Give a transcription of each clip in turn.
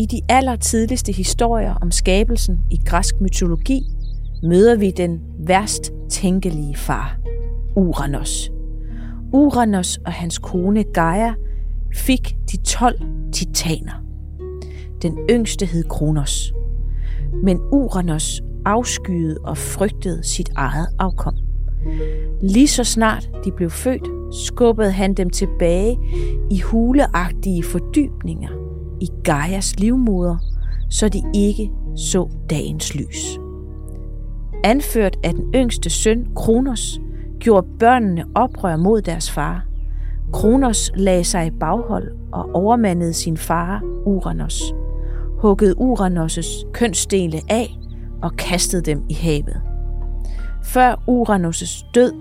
I de allertidligste historier om skabelsen i græsk mytologi møder vi den værst tænkelige far, Uranos. Uranos og hans kone Gaia fik de 12 titaner. Den yngste hed Kronos. Men Uranos afskyede og frygtede sit eget afkom. Lige så snart de blev født, skubbede han dem tilbage i huleagtige fordybninger i Gaias livmoder, så de ikke så dagens lys. Anført af den yngste søn, Kronos, gjorde børnene oprør mod deres far. Kronos lagde sig i baghold og overmandede sin far, Uranos, huggede Uranos' kønsdele af og kastede dem i havet. Før Uranus' død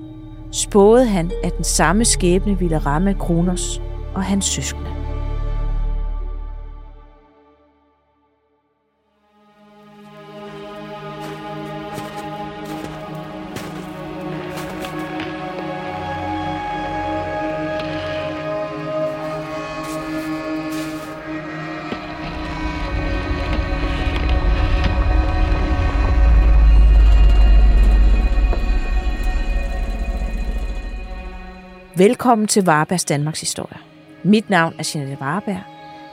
spåede han, at den samme skæbne ville ramme Kronos og hans søskende. Velkommen til Varbergs Danmarks Historie. Mit navn er Jeanette Varberg.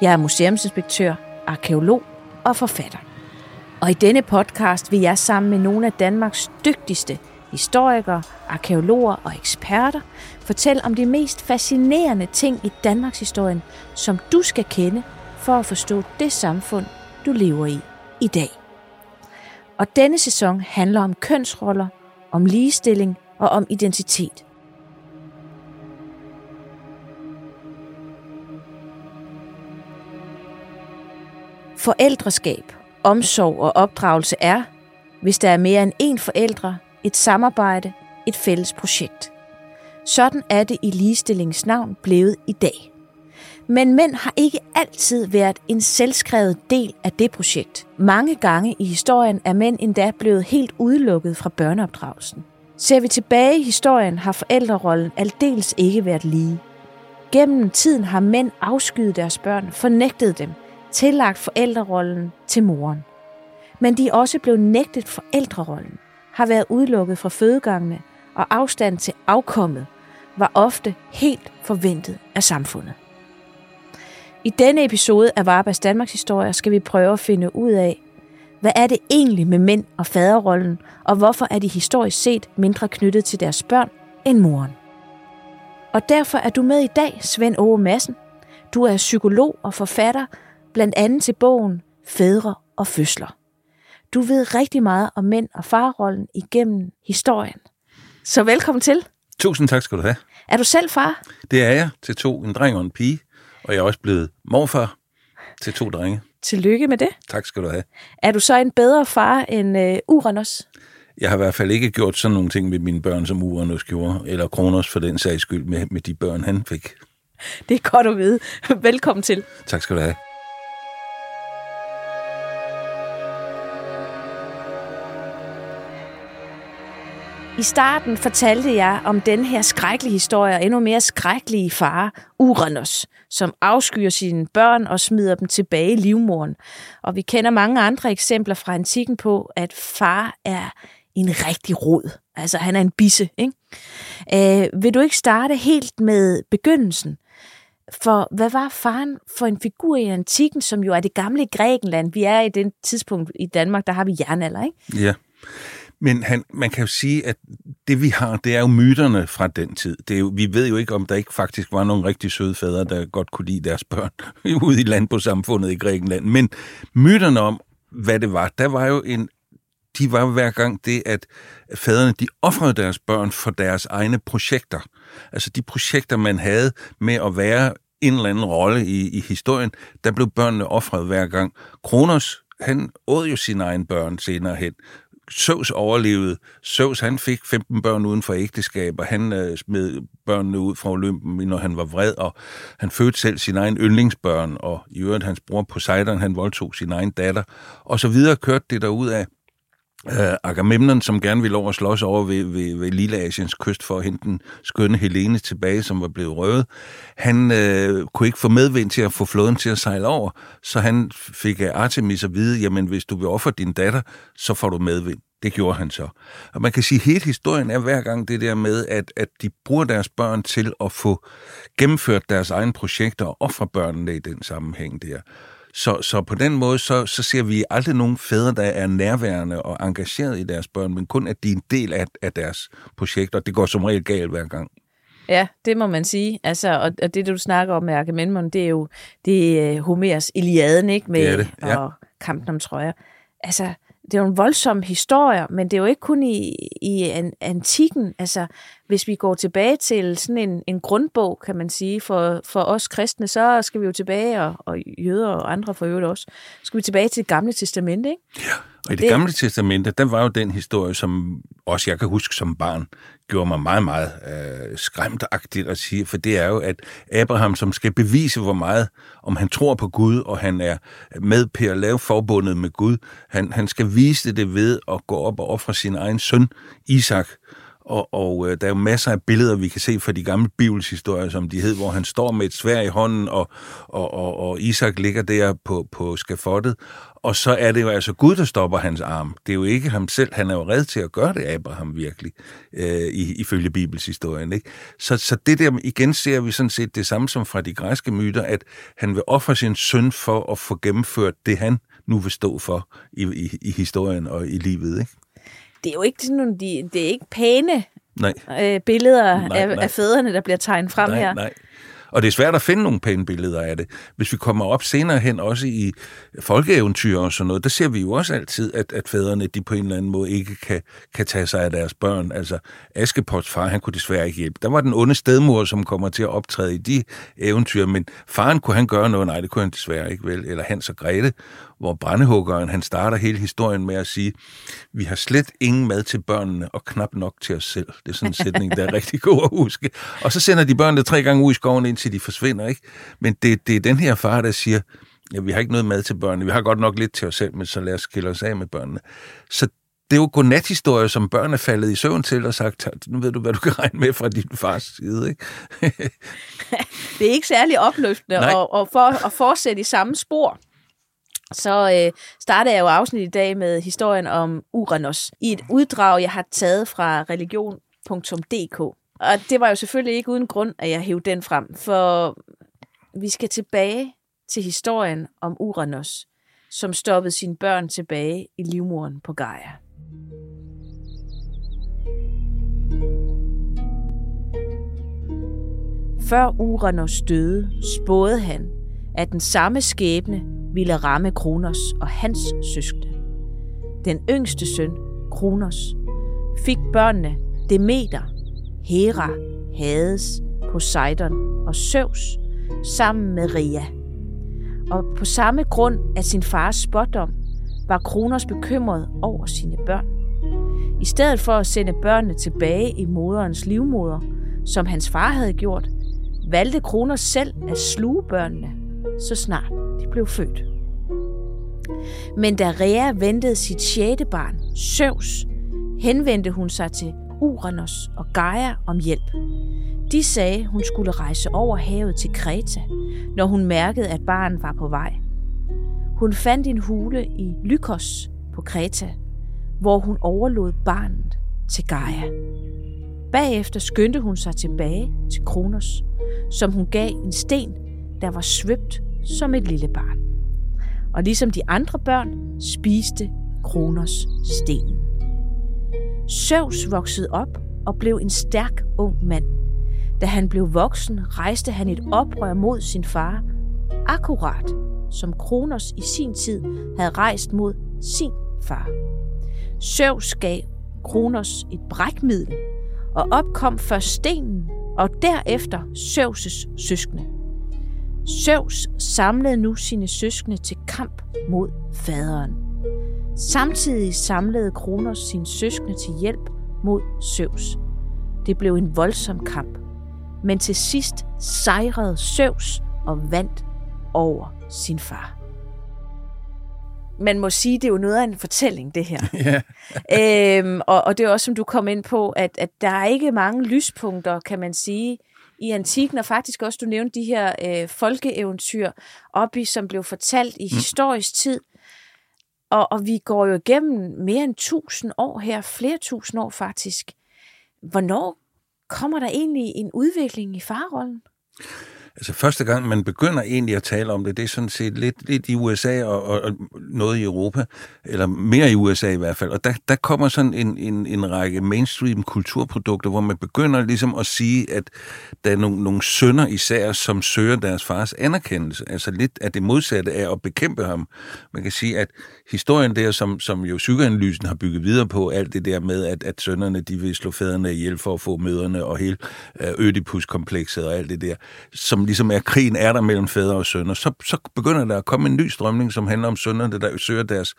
Jeg er museumsinspektør, arkeolog og forfatter. Og i denne podcast vil jeg sammen med nogle af Danmarks dygtigste historikere, arkeologer og eksperter fortælle om de mest fascinerende ting i Danmarks historien, som du skal kende for at forstå det samfund, du lever i i dag. Og denne sæson handler om kønsroller, om ligestilling og om identitet – Forældreskab, omsorg og opdragelse er, hvis der er mere end én forældre, et samarbejde, et fælles projekt. Sådan er det i ligestillingens navn blevet i dag. Men mænd har ikke altid været en selvskrevet del af det projekt. Mange gange i historien er mænd endda blevet helt udelukket fra børneopdragelsen. Ser vi tilbage i historien, har forældrerollen aldeles ikke været lige. Gennem tiden har mænd afskyet deres børn, fornægtet dem, tillagt forældrerollen til moren. Men de er også blevet nægtet forældrerollen, har været udelukket fra fødegangene, og afstand til afkommet var ofte helt forventet af samfundet. I denne episode af Varbas Danmarks Historie skal vi prøve at finde ud af, hvad er det egentlig med mænd og faderrollen, og hvorfor er de historisk set mindre knyttet til deres børn end moren? Og derfor er du med i dag, Svend Åge Madsen. Du er psykolog og forfatter blandt andet til bogen Fædre og fødsler. Du ved rigtig meget om mænd og farrollen igennem historien. Så velkommen til. Tusind tak skal du have. Er du selv far? Det er jeg til to, en dreng og en pige, og jeg er også blevet morfar til to drenge. Tillykke med det. Tak skal du have. Er du så en bedre far end uh, Uranus? Jeg har i hvert fald ikke gjort sådan nogle ting med mine børn, som Uranus gjorde, eller Kronos for den sags skyld med, med de børn, han fik. Det er godt at vide. Velkommen til. Tak skal du have. I starten fortalte jeg om den her skrækkelige historie, og endnu mere skrækkelige far, Uranus, som afskyer sine børn og smider dem tilbage i livmoren. Og vi kender mange andre eksempler fra antikken på, at far er en rigtig rod. Altså, han er en bisse, ikke? Øh, vil du ikke starte helt med begyndelsen? For hvad var faren for en figur i antikken, som jo er det gamle Grækenland? Vi er i den tidspunkt i Danmark, der har vi jernalder, ikke? Ja. Men han, man kan jo sige, at det vi har, det er jo myterne fra den tid. Det er jo, vi ved jo ikke, om der ikke faktisk var nogle rigtig søde fædre, der godt kunne lide deres børn ude i landbrugssamfundet i Grækenland. Men myterne om, hvad det var, der var jo en de var hver gang det, at faderne de offrede deres børn for deres egne projekter. Altså de projekter, man havde med at være en eller anden rolle i, i historien, der blev børnene offret hver gang. Kronos, han åd jo sine egne børn senere hen, Søvs overlevede. Søvs, han fik 15 børn uden for ægteskab, og han øh, smed børnene ud fra Olympen, når han var vred, og han fødte selv sin egen yndlingsbørn, og i øvrigt hans bror Poseidon, han voldtog sin egen datter, og så videre kørte det derud af. Uh, Agamemnon, som gerne ville over slås over ved, ved, ved Lille Asiens kyst for at hente den skønne Helene tilbage, som var blevet røvet, han uh, kunne ikke få medvind til at få flåden til at sejle over, så han fik af Artemis at vide, jamen hvis du vil ofre din datter, så får du medvind. Det gjorde han så. Og man kan sige, at hele historien er hver gang det der med, at, at de bruger deres børn til at få gennemført deres egne projekter og ofre børnene i den sammenhæng der. Så, så på den måde, så, så ser vi aldrig nogen fædre, der er nærværende og engageret i deres børn, men kun at de er en del af, af deres projekter. Det går som regel galt hver gang. Ja, det må man sige. Altså, og, og det, du snakker om med Agamemnon, det er jo det er Homers Iliaden, ikke? Med, det er det, ja. og kampen om trøjer. Altså, det er jo en voldsom historie, men det er jo ikke kun i, i an, antikken. Altså, hvis vi går tilbage til sådan en, en grundbog, kan man sige, for, for os kristne, så skal vi jo tilbage, og, og jøder og andre for øvrigt også, skal vi tilbage til det gamle testamente, ikke? Ja, og i det, det gamle testamente, der var jo den historie, som også jeg kan huske som barn, gjorde mig meget, meget øh, skræmtagtigt at sige, for det er jo, at Abraham, som skal bevise, hvor meget, om han tror på Gud, og han er med på at lave forbundet med Gud, han, han skal vise det ved at gå op og ofre sin egen søn, Isak, og, og øh, der er jo masser af billeder, vi kan se fra de gamle bibelshistorier, som de hed, hvor han står med et svær i hånden, og, og, og, og Isak ligger der på, på skafottet. Og så er det jo altså Gud, der stopper hans arm. Det er jo ikke ham selv. Han er jo red til at gøre det, Abraham virkelig, øh, ifølge bibelshistorien. Ikke? Så, så det der, igen ser vi sådan set det samme som fra de græske myter, at han vil ofre sin søn for at få gennemført det, han nu vil stå for i, i, i historien og i livet. Ikke? Det er jo ikke sådan nogle, de, det er ikke pæne nej. Øh, billeder nej, af, nej. af fædrene, der bliver tegnet frem nej, her. Nej. Og det er svært at finde nogle pæne billeder af det. Hvis vi kommer op senere hen, også i folkeeventyr og sådan noget, der ser vi jo også altid, at, at fædrene de på en eller anden måde ikke kan, kan tage sig af deres børn. Altså Askepots far, han kunne desværre ikke hjælpe. Der var den onde stedmor, som kommer til at optræde i de eventyr, men faren kunne han gøre noget? Nej, det kunne han desværre ikke vel. Eller Hans og Grete, hvor brændehuggeren, han starter hele historien med at sige, vi har slet ingen mad til børnene, og knap nok til os selv. Det er sådan en sætning, der er rigtig god at huske. Og så sender de børnene tre gange ud i skoven, indtil de forsvinder, ikke? Men det, det er den her far, der siger, ja, vi har ikke noget mad til børnene, vi har godt nok lidt til os selv, men så lad os skille os af med børnene. Så det er jo godnathistorie, som børn er faldet i søvn til og sagt, nu ved du, hvad du kan regne med fra din fars side. Ikke? det er ikke særlig opløftende at, at, for, at fortsætte i samme spor så øh, starter jeg jo afsnit i dag med historien om Uranus i et uddrag, jeg har taget fra religion.dk. Og det var jo selvfølgelig ikke uden grund, at jeg hævde den frem, for vi skal tilbage til historien om Uranus, som stoppede sine børn tilbage i livmoren på Gaia. Før Uranus døde, spåede han, at den samme skæbne ville ramme Kronos og hans søskende. Den yngste søn, Kronos, fik børnene Demeter, Hera, Hades, Poseidon og Zeus sammen med Rhea. Og på samme grund af sin fars spådom var Kronos bekymret over sine børn. I stedet for at sende børnene tilbage i moderens livmoder, som hans far havde gjort, valgte Kronos selv at sluge børnene, så snart de blev født. Men da Rea ventede sit sjette barn, Søvs, henvendte hun sig til Uranus og Gaia om hjælp. De sagde, hun skulle rejse over havet til Kreta, når hun mærkede, at barnet var på vej. Hun fandt en hule i Lykos på Kreta, hvor hun overlod barnet til Gaia. Bagefter skyndte hun sig tilbage til Kronos, som hun gav en sten, der var svøbt som et lille barn. Og ligesom de andre børn, spiste Kronos stenen. Søvs voksede op og blev en stærk ung mand. Da han blev voksen, rejste han et oprør mod sin far, akkurat som Kronos i sin tid havde rejst mod sin far. Søvs gav Kronos et brækmiddel, og opkom først stenen, og derefter Søvses søskende. Zeus samlede nu sine søskende til kamp mod faderen. Samtidig samlede Kronos sine søskende til hjælp mod Zeus. Det blev en voldsom kamp, men til sidst sejrede Zeus og vandt over sin far. man må sige, det er jo noget af en fortælling, det her. Ja. øhm, og, og det er også, som du kom ind på, at, at der er ikke mange lyspunkter, kan man sige, i antikken, og faktisk også, du nævnte de her øh, folkeeventyr op i, som blev fortalt i historisk tid. Og, og vi går jo igennem mere end tusind år her, flere tusind år faktisk. Hvornår kommer der egentlig en udvikling i farrollen? Altså første gang, man begynder egentlig at tale om det, det er sådan set lidt, lidt i USA og, og, og noget i Europa, eller mere i USA i hvert fald. Og der, der kommer sådan en, en, en række mainstream kulturprodukter, hvor man begynder ligesom at sige, at der er nogle, nogle sønner især, som søger deres fars anerkendelse. Altså lidt af det modsatte af at bekæmpe ham. Man kan sige, at historien der, som, som jo psykoanalysen har bygget videre på, alt det der med, at, at sønnerne de vil slå fædrene ihjel for at få møderne, og hele øh, Ødipus-komplekset og alt det der, som ligesom er krigen er der mellem fædre og sønner, så, så begynder der at komme en ny strømning, som handler om sønnerne, der søger deres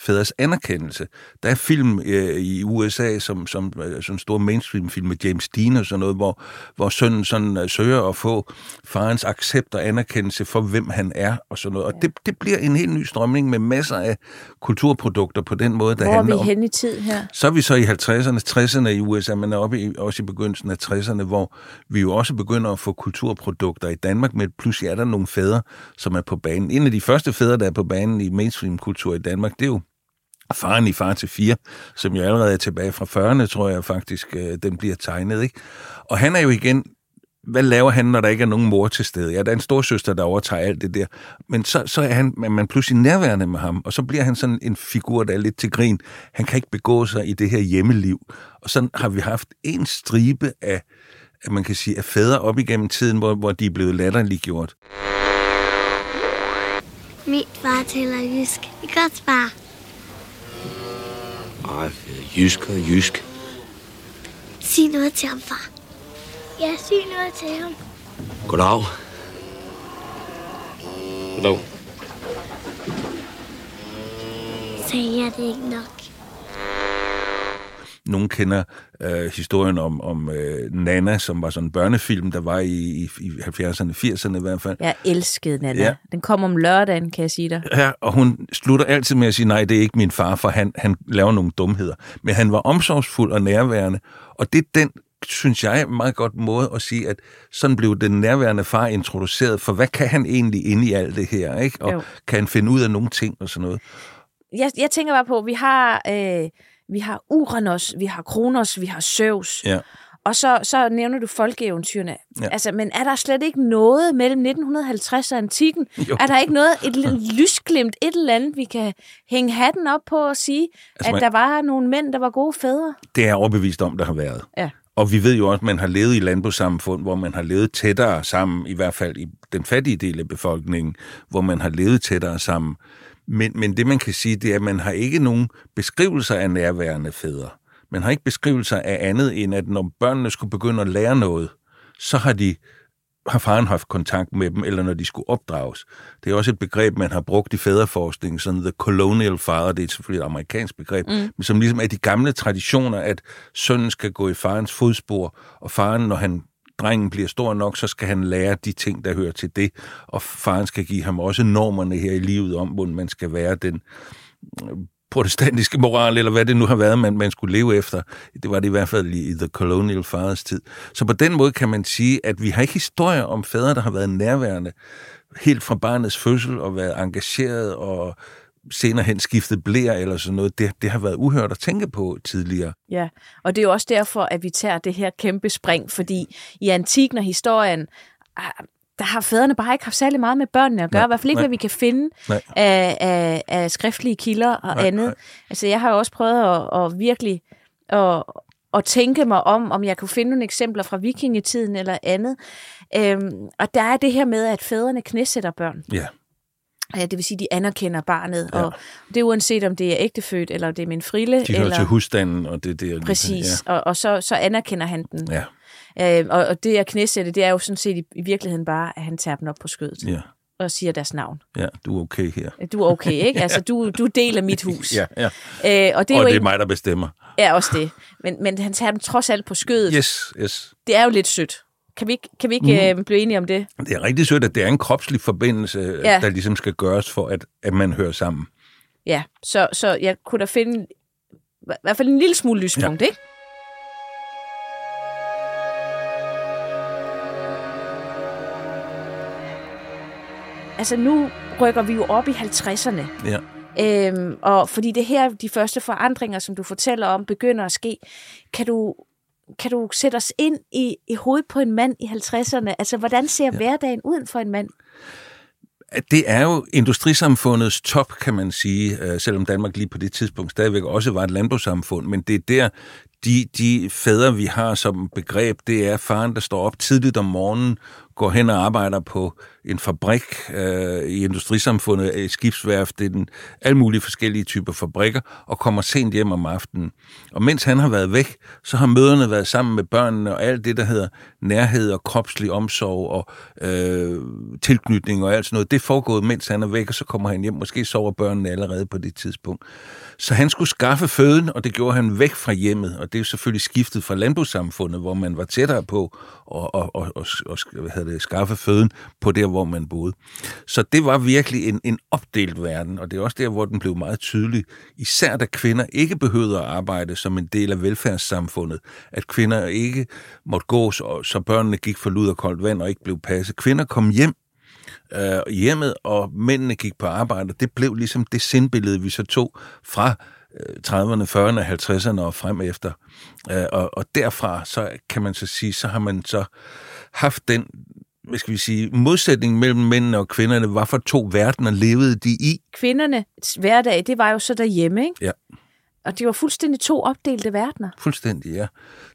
fædres anerkendelse. Der er film øh, i USA, som, som øh, sådan en stor mainstream-film med James Dean og sådan noget, hvor, hvor sønnen sådan, øh, søger at få farens accept og anerkendelse for, hvem han er og sådan noget. Og det, det bliver en helt ny strømning med masser af kulturprodukter på den måde, der Hvor er handler vi om... hen i tid her? Så er vi så i 50'erne, 60'erne i USA, men er oppe i, også i begyndelsen af 60'erne, hvor vi jo også begynder at få kulturprodukter i Danmark, men pludselig er der nogle fædre, som er på banen. En af de første fædre, der er på banen i mainstream-kultur i Danmark, det er jo faren i Far til fire, som jo allerede er tilbage fra 40'erne, tror jeg faktisk, øh, den bliver tegnet. Ikke? Og han er jo igen hvad laver han, når der ikke er nogen mor til stede? Ja, der er en storsøster, der overtager alt det der. Men så, så er han, man, man pludselig nærværende med ham, og så bliver han sådan en figur, der er lidt til grin. Han kan ikke begå sig i det her hjemmeliv. Og sådan har vi haft en stribe af, at man kan sige, af fædre op igennem tiden, hvor, hvor de er blevet latterliggjort. Min far taler jysk. Det er godt, far. Ej, jysk og jysk. Sig noget til ham, far. Ja, sig noget til ham. Goddag. Goddag. Sagde jeg det ikke nok? Nogen kender øh, historien om, om øh, Nana, som var sådan en børnefilm, der var i, i, i 70'erne, 80'erne i hvert fald. Jeg elskede Nana. Ja. Den kom om lørdagen, kan jeg sige dig. Ja, og hun slutter altid med at sige, nej, det er ikke min far, for han, han laver nogle dumheder. Men han var omsorgsfuld og nærværende, og det er den, synes jeg, er en meget godt måde at sige, at sådan blev den nærværende far introduceret, for hvad kan han egentlig inde i alt det her, ikke? Og Jo. kan han finde ud af nogle ting og sådan noget? Jeg, jeg tænker bare på, at vi har, øh, vi har Uranus, vi har Kronos, vi har Zeus. Ja. Og så, så nævner du folkeeventyrene. Ja. Altså, men er der slet ikke noget mellem 1950 og antikken? Jo. Er der ikke noget, et lysglimt, et eller andet, vi kan hænge hatten op på og sige, Altså, altså, at man- der var nogle mænd, der var gode fædre? Det er jeg overbevist om, der har været. Ja. Og vi ved jo også, at man har levet i landbrugssamfund, hvor man har levet tættere sammen, i hvert fald i den fattige del af befolkningen, hvor man har levet tættere sammen. Men, men det, man kan sige, det er, at man har ikke nogen beskrivelser af nærværende fædre. Man har ikke beskrivelser af andet, end at når børnene skulle begynde at lære noget, så har de har faren haft kontakt med dem, eller når de skulle opdrages. Det er også et begreb, man har brugt i fædreforskning, sådan the colonial father, det er selvfølgelig et amerikansk begreb, mm. men som ligesom er de gamle traditioner, at sønnen skal gå i farens fodspor, og faren, når han drengen bliver stor nok, så skal han lære de ting, der hører til det, og faren skal give ham også normerne her i livet om, hvordan man skal være den øh, protestantiske moral, eller hvad det nu har været, man, man skulle leve efter. Det var det i hvert fald i, i The Colonial Fathers tid. Så på den måde kan man sige, at vi har ikke historier om fædre, der har været nærværende helt fra barnets fødsel og været engageret og senere hen skiftet blære eller sådan noget. Det, det har været uhørt at tænke på tidligere. Ja, og det er jo også derfor, at vi tager det her kæmpe spring, fordi i antikken og historien, ah, der har fædrene bare ikke haft særlig meget med børnene at gøre, Nej, i hvert fald ikke, nej. hvad vi kan finde Nej. af, af, af skriftlige kilder og Nej, andet. nej. Altså, jeg har jo også prøvet at, at virkelig at, at tænke mig om, om jeg kunne finde nogle eksempler fra vikingetiden eller andet. Øhm, og der er det her med, at fædrene knæsætter børn. Ja, det vil sige, de anerkender barnet, Ja. og det er uanset om det er ægtefødt, eller det er min frille. de hører eller... til husstanden, og det, det er... Præcis, ja. og, og så, så anerkender han den. Ja, ja, Øh, og, og det at knæsætte, det er jo sådan set i, i virkeligheden bare, at han tager dem op på skødet ja, og siger deres navn. ja, du er okay her. Du er okay, ikke? Altså, du, du deler mit hus. Ja, ja. Øh, og det er og jo det er en, mig, der bestemmer. er også det. Men, men han tager dem trods alt på skødet. Yes, yes. Det er jo lidt sødt. Kan vi ikke, kan vi ikke mm. øh, blive enige om det? Det er rigtig sødt, at det er en kropslig forbindelse, Ja. der ligesom skal gøres for, at, at man hører sammen. Ja, så, så jeg kunne da finde i hvert fald en lille smule lyspunkt, ja. ikke? Altså nu rykker vi jo op i 50'erne. Ja. Øhm, og fordi det her, de første forandringer, som du fortæller om, begynder at ske, kan du, kan du sætte os ind i, i hovedet på en mand i 50'erne? Altså, hvordan ser ja. hverdagen ud for en mand? Det er jo industrisamfundets top, kan man sige, øh, selvom Danmark lige på det tidspunkt stadigvæk også var et landbrugssamfund, men det er der, de, de fædre, vi har som begreb, det er faren, der står op tidligt om morgenen, går hen og arbejder på en fabrik øh, i industrisamfundet, i skibsværft, det er den, alle mulige forskellige typer fabrikker, og kommer sent hjem om aftenen. Og mens han har været væk, så har møderne været sammen med børnene, og alt det, der hedder nærhed og kropslig omsorg og øh, tilknytning og alt sådan noget, det er foregået, mens han er væk, og så kommer han hjem. Måske sover børnene allerede på det tidspunkt. Så han skulle skaffe føden, og det gjorde han væk fra hjemmet, og det er selvfølgelig skiftet fra landbrugssamfundet, hvor man var tættere på at, at, at, at, at hvad hedder det, skaffe føden på der, hvor man boede. Så det var virkelig en, en opdelt verden, og det er også der, hvor den blev meget tydelig. Især da kvinder ikke behøvede at arbejde som en del af velfærdssamfundet. At kvinder ikke måtte gå, så, så børnene gik for lud og koldt vand og ikke blev passet. Kvinder kom hjem øh, hjemmet, og mændene gik på arbejde. Det blev ligesom det sindbillede, vi så tog fra 30'erne, 40'erne, 50'erne og frem efter. Øh, og, og derfra, så kan man så sige, så har man så haft den hvad skal vi sige, modsætning mellem mændene og kvinderne, hvad for to verdener levede de i? Kvindernes hverdag, det var jo så derhjemme, ikke? Ja. Og de var fuldstændig to opdelte verdener. Fuldstændig, ja.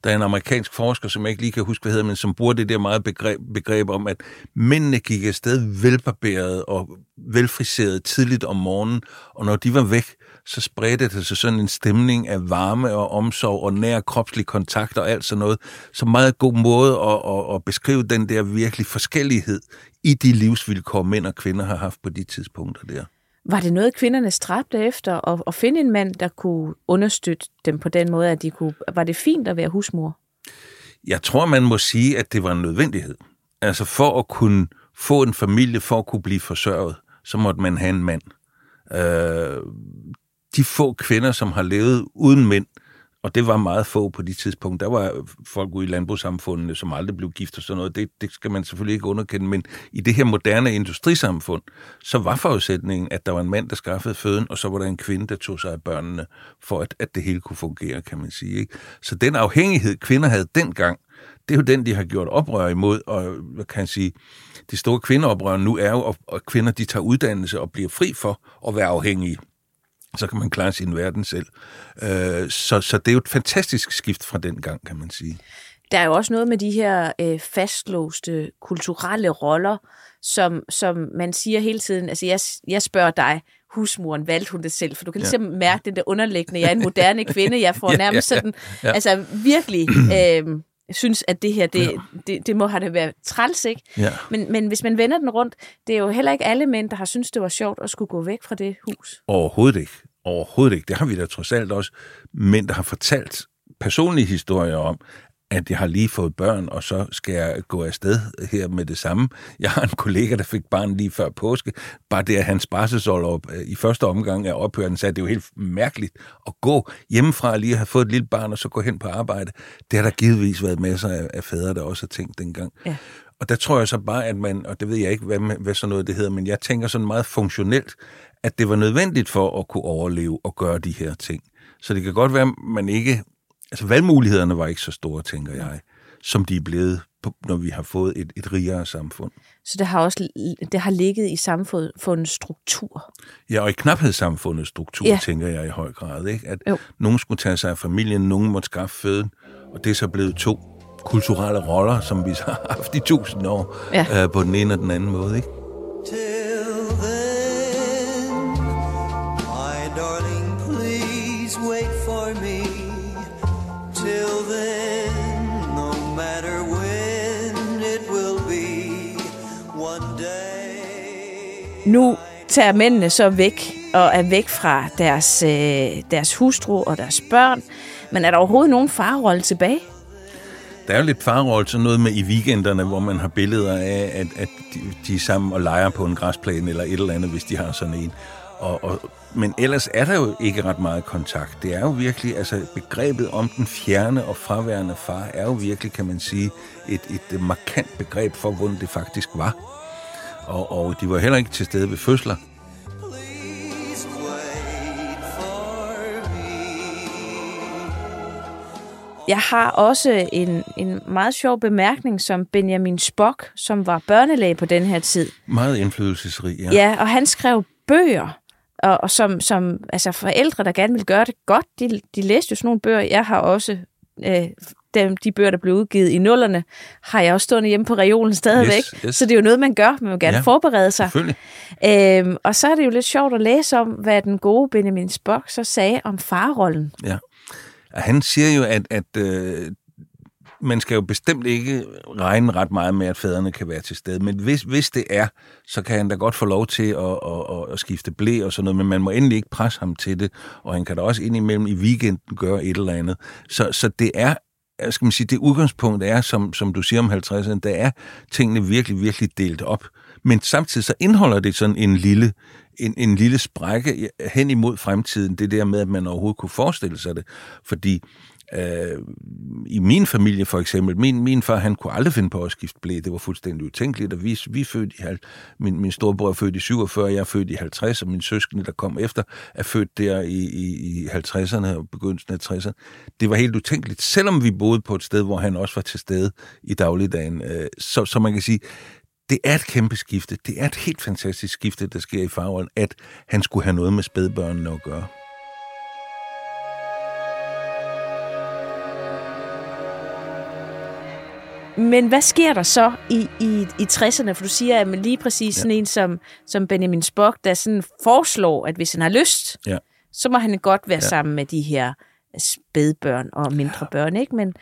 Der er en amerikansk forsker, som jeg ikke lige kan huske, hvad hedder, men som bruger det der meget begreb, begreb om, at mændene gik afsted velbarberet og velfriseret tidligt om morgenen, og når de var væk, så spredte det sig sådan en stemning af varme og omsorg og nær kropslig kontakt og alt sådan noget. Så meget god måde at, at, at beskrive den der virkelig forskellighed i de livsvilkår, mænd og kvinder har haft på de tidspunkter der. Var det noget, kvinderne stræbte efter, at, at finde en mand, der kunne understøtte dem på den måde, at de kunne... Var det fint at være husmor? Jeg tror, man må sige, at det var en nødvendighed. Altså for at kunne få en familie, for at kunne blive forsørget, så måtte man have en mand. Øh, de få kvinder, som har levet uden mænd, og det var meget få på de tidspunkt. Der var folk ude i landbrugssamfundene, som aldrig blev gift og sådan noget. Det, det skal man selvfølgelig ikke underkende. Men i det her moderne industrisamfund, så var forudsætningen, at der var en mand, der skaffede føden, og så var der en kvinde, der tog sig af børnene, for at, at det hele kunne fungere, kan man sige. Ikke? Så den afhængighed, kvinder havde dengang, det er jo den, de har gjort oprør imod, og hvad kan jeg sige, de store kvindeoprør nu er jo, at kvinder de tager uddannelse og bliver fri for at være afhængige så kan man klare sin verden selv. Øh, så, så det er jo et fantastisk skift fra den gang, kan man sige. Der er jo også noget med de her øh, fastlåste kulturelle roller, som, som man siger hele tiden. Altså, jeg, jeg spørger dig, husmoren, valgte hun det selv? For du kan ja. ligesom mærke den der underliggende, jeg er en moderne kvinde, jeg får nærmest ja, ja, ja. sådan, ja. altså virkelig... Øh, synes, at det her, det, ja. det, det må have det været træls, ikke? Ja. Men, men hvis man vender den rundt, det er jo heller ikke alle mænd, der har synes det var sjovt at skulle gå væk fra det hus. Overhovedet ikke. Overhovedet ikke. Det har vi da trods alt også mænd, der har fortalt personlige historier om, at jeg har lige fået børn, og så skal jeg gå afsted her med det samme. Jeg har en kollega, der fik barn lige før påske. Bare det, at hans barselsårlov øh, i første omgang er ophørt, han sagde, det er jo helt mærkeligt at gå hjemmefra og lige have fået et lille barn, og så gå hen på arbejde. Det har der givetvis været masser af, af fædre, der også har tænkt dengang. Ja. Og der tror jeg så bare, at man, og det ved jeg ikke, hvad, hvad sådan noget det hedder, men jeg tænker sådan meget funktionelt, at det var nødvendigt for at kunne overleve og gøre de her ting. Så det kan godt være, at man ikke altså valgmulighederne var ikke så store, tænker jeg, som de er blevet, når vi har fået et, et rigere samfund. Så det har også det har ligget i samfundets struktur. Ja, og i knaphedsamfundets struktur, ja. tænker jeg i høj grad. Ikke? At jo. nogen skulle tage sig af familien, nogen måtte skaffe føden, og det er så blevet to kulturelle roller, som vi har haft i tusind år, ja. øh, på den ene og den anden måde. Ikke? Nu tager mændene så væk og er væk fra deres, øh, deres hustru og deres børn. Men er der overhovedet nogen farrolle tilbage? Der er jo lidt farrolle, sådan noget med i weekenderne, hvor man har billeder af, at, at de, de er sammen og leger på en græsplæne eller et eller andet, hvis de har sådan en. Og, og, men ellers er der jo ikke ret meget kontakt. Det er jo virkelig, altså begrebet om den fjerne og fraværende far er jo virkelig, kan man sige, et, et markant begreb for, hvordan det faktisk var. Og, og de var heller ikke til stede ved fødsler. Jeg har også en, en meget sjov bemærkning som Benjamin Spock, som var børnelæge på den her tid. Meget indflydelsesrig, ja. Ja, og han skrev bøger, og, og som, som altså forældre, der gerne vil gøre det godt, de, de læste jo sådan nogle bøger. Jeg har også øh, dem, de bøger, der blev udgivet i nullerne, har jeg også stående hjemme på reolen stadigvæk. Yes, yes. Så det er jo noget, man gør. Man vil gerne Ja, forberede sig. Øhm, og så er det jo lidt sjovt at læse om, hvad den gode Benjamin Spock så sagde om farrollen. Ja. Han siger jo, at, at øh, man skal jo bestemt ikke regne ret meget med, at fædrene kan være til stede. Men hvis, hvis det er, så kan han da godt få lov til at, at, at, at skifte blæ og sådan noget, men man må endelig ikke presse ham til det, og han kan da også indimellem i weekenden gøre et eller andet. Så, så det er skal man sige, det udgangspunkt er, som, som du siger om 50'erne, der er tingene virkelig, virkelig delt op. Men samtidig så indeholder det sådan en lille, en, en lille sprække hen imod fremtiden, det der med, at man overhovedet kunne forestille sig det. Fordi øh, i min familie for eksempel, min, min far, han kunne aldrig finde på at skifte blæ. Det var fuldstændig utænkeligt, og vi, vi fødte født i, min, min storebror er født i 47, jeg er født i 50, og min søskende, der kom efter, er født der i, i, i 50'erne og begyndelsen af 60'erne. Det var helt utænkeligt, selvom vi boede på et sted, hvor han også var til stede i dagligdagen. Øh, så, så man kan sige, det er et kæmpe skifte. Det er et helt fantastisk skifte, der sker i farrollen, at han skulle have noget med spædbørnene at gøre. Men hvad sker der så i, i, i 60'erne? For du siger, at man lige præcis sådan en som, som Benjamin Spock, der sådan foreslår, at hvis han har lyst, Ja. så må han godt være Ja. ja. sammen med de her spædbørn og mindre børn, ikke? Men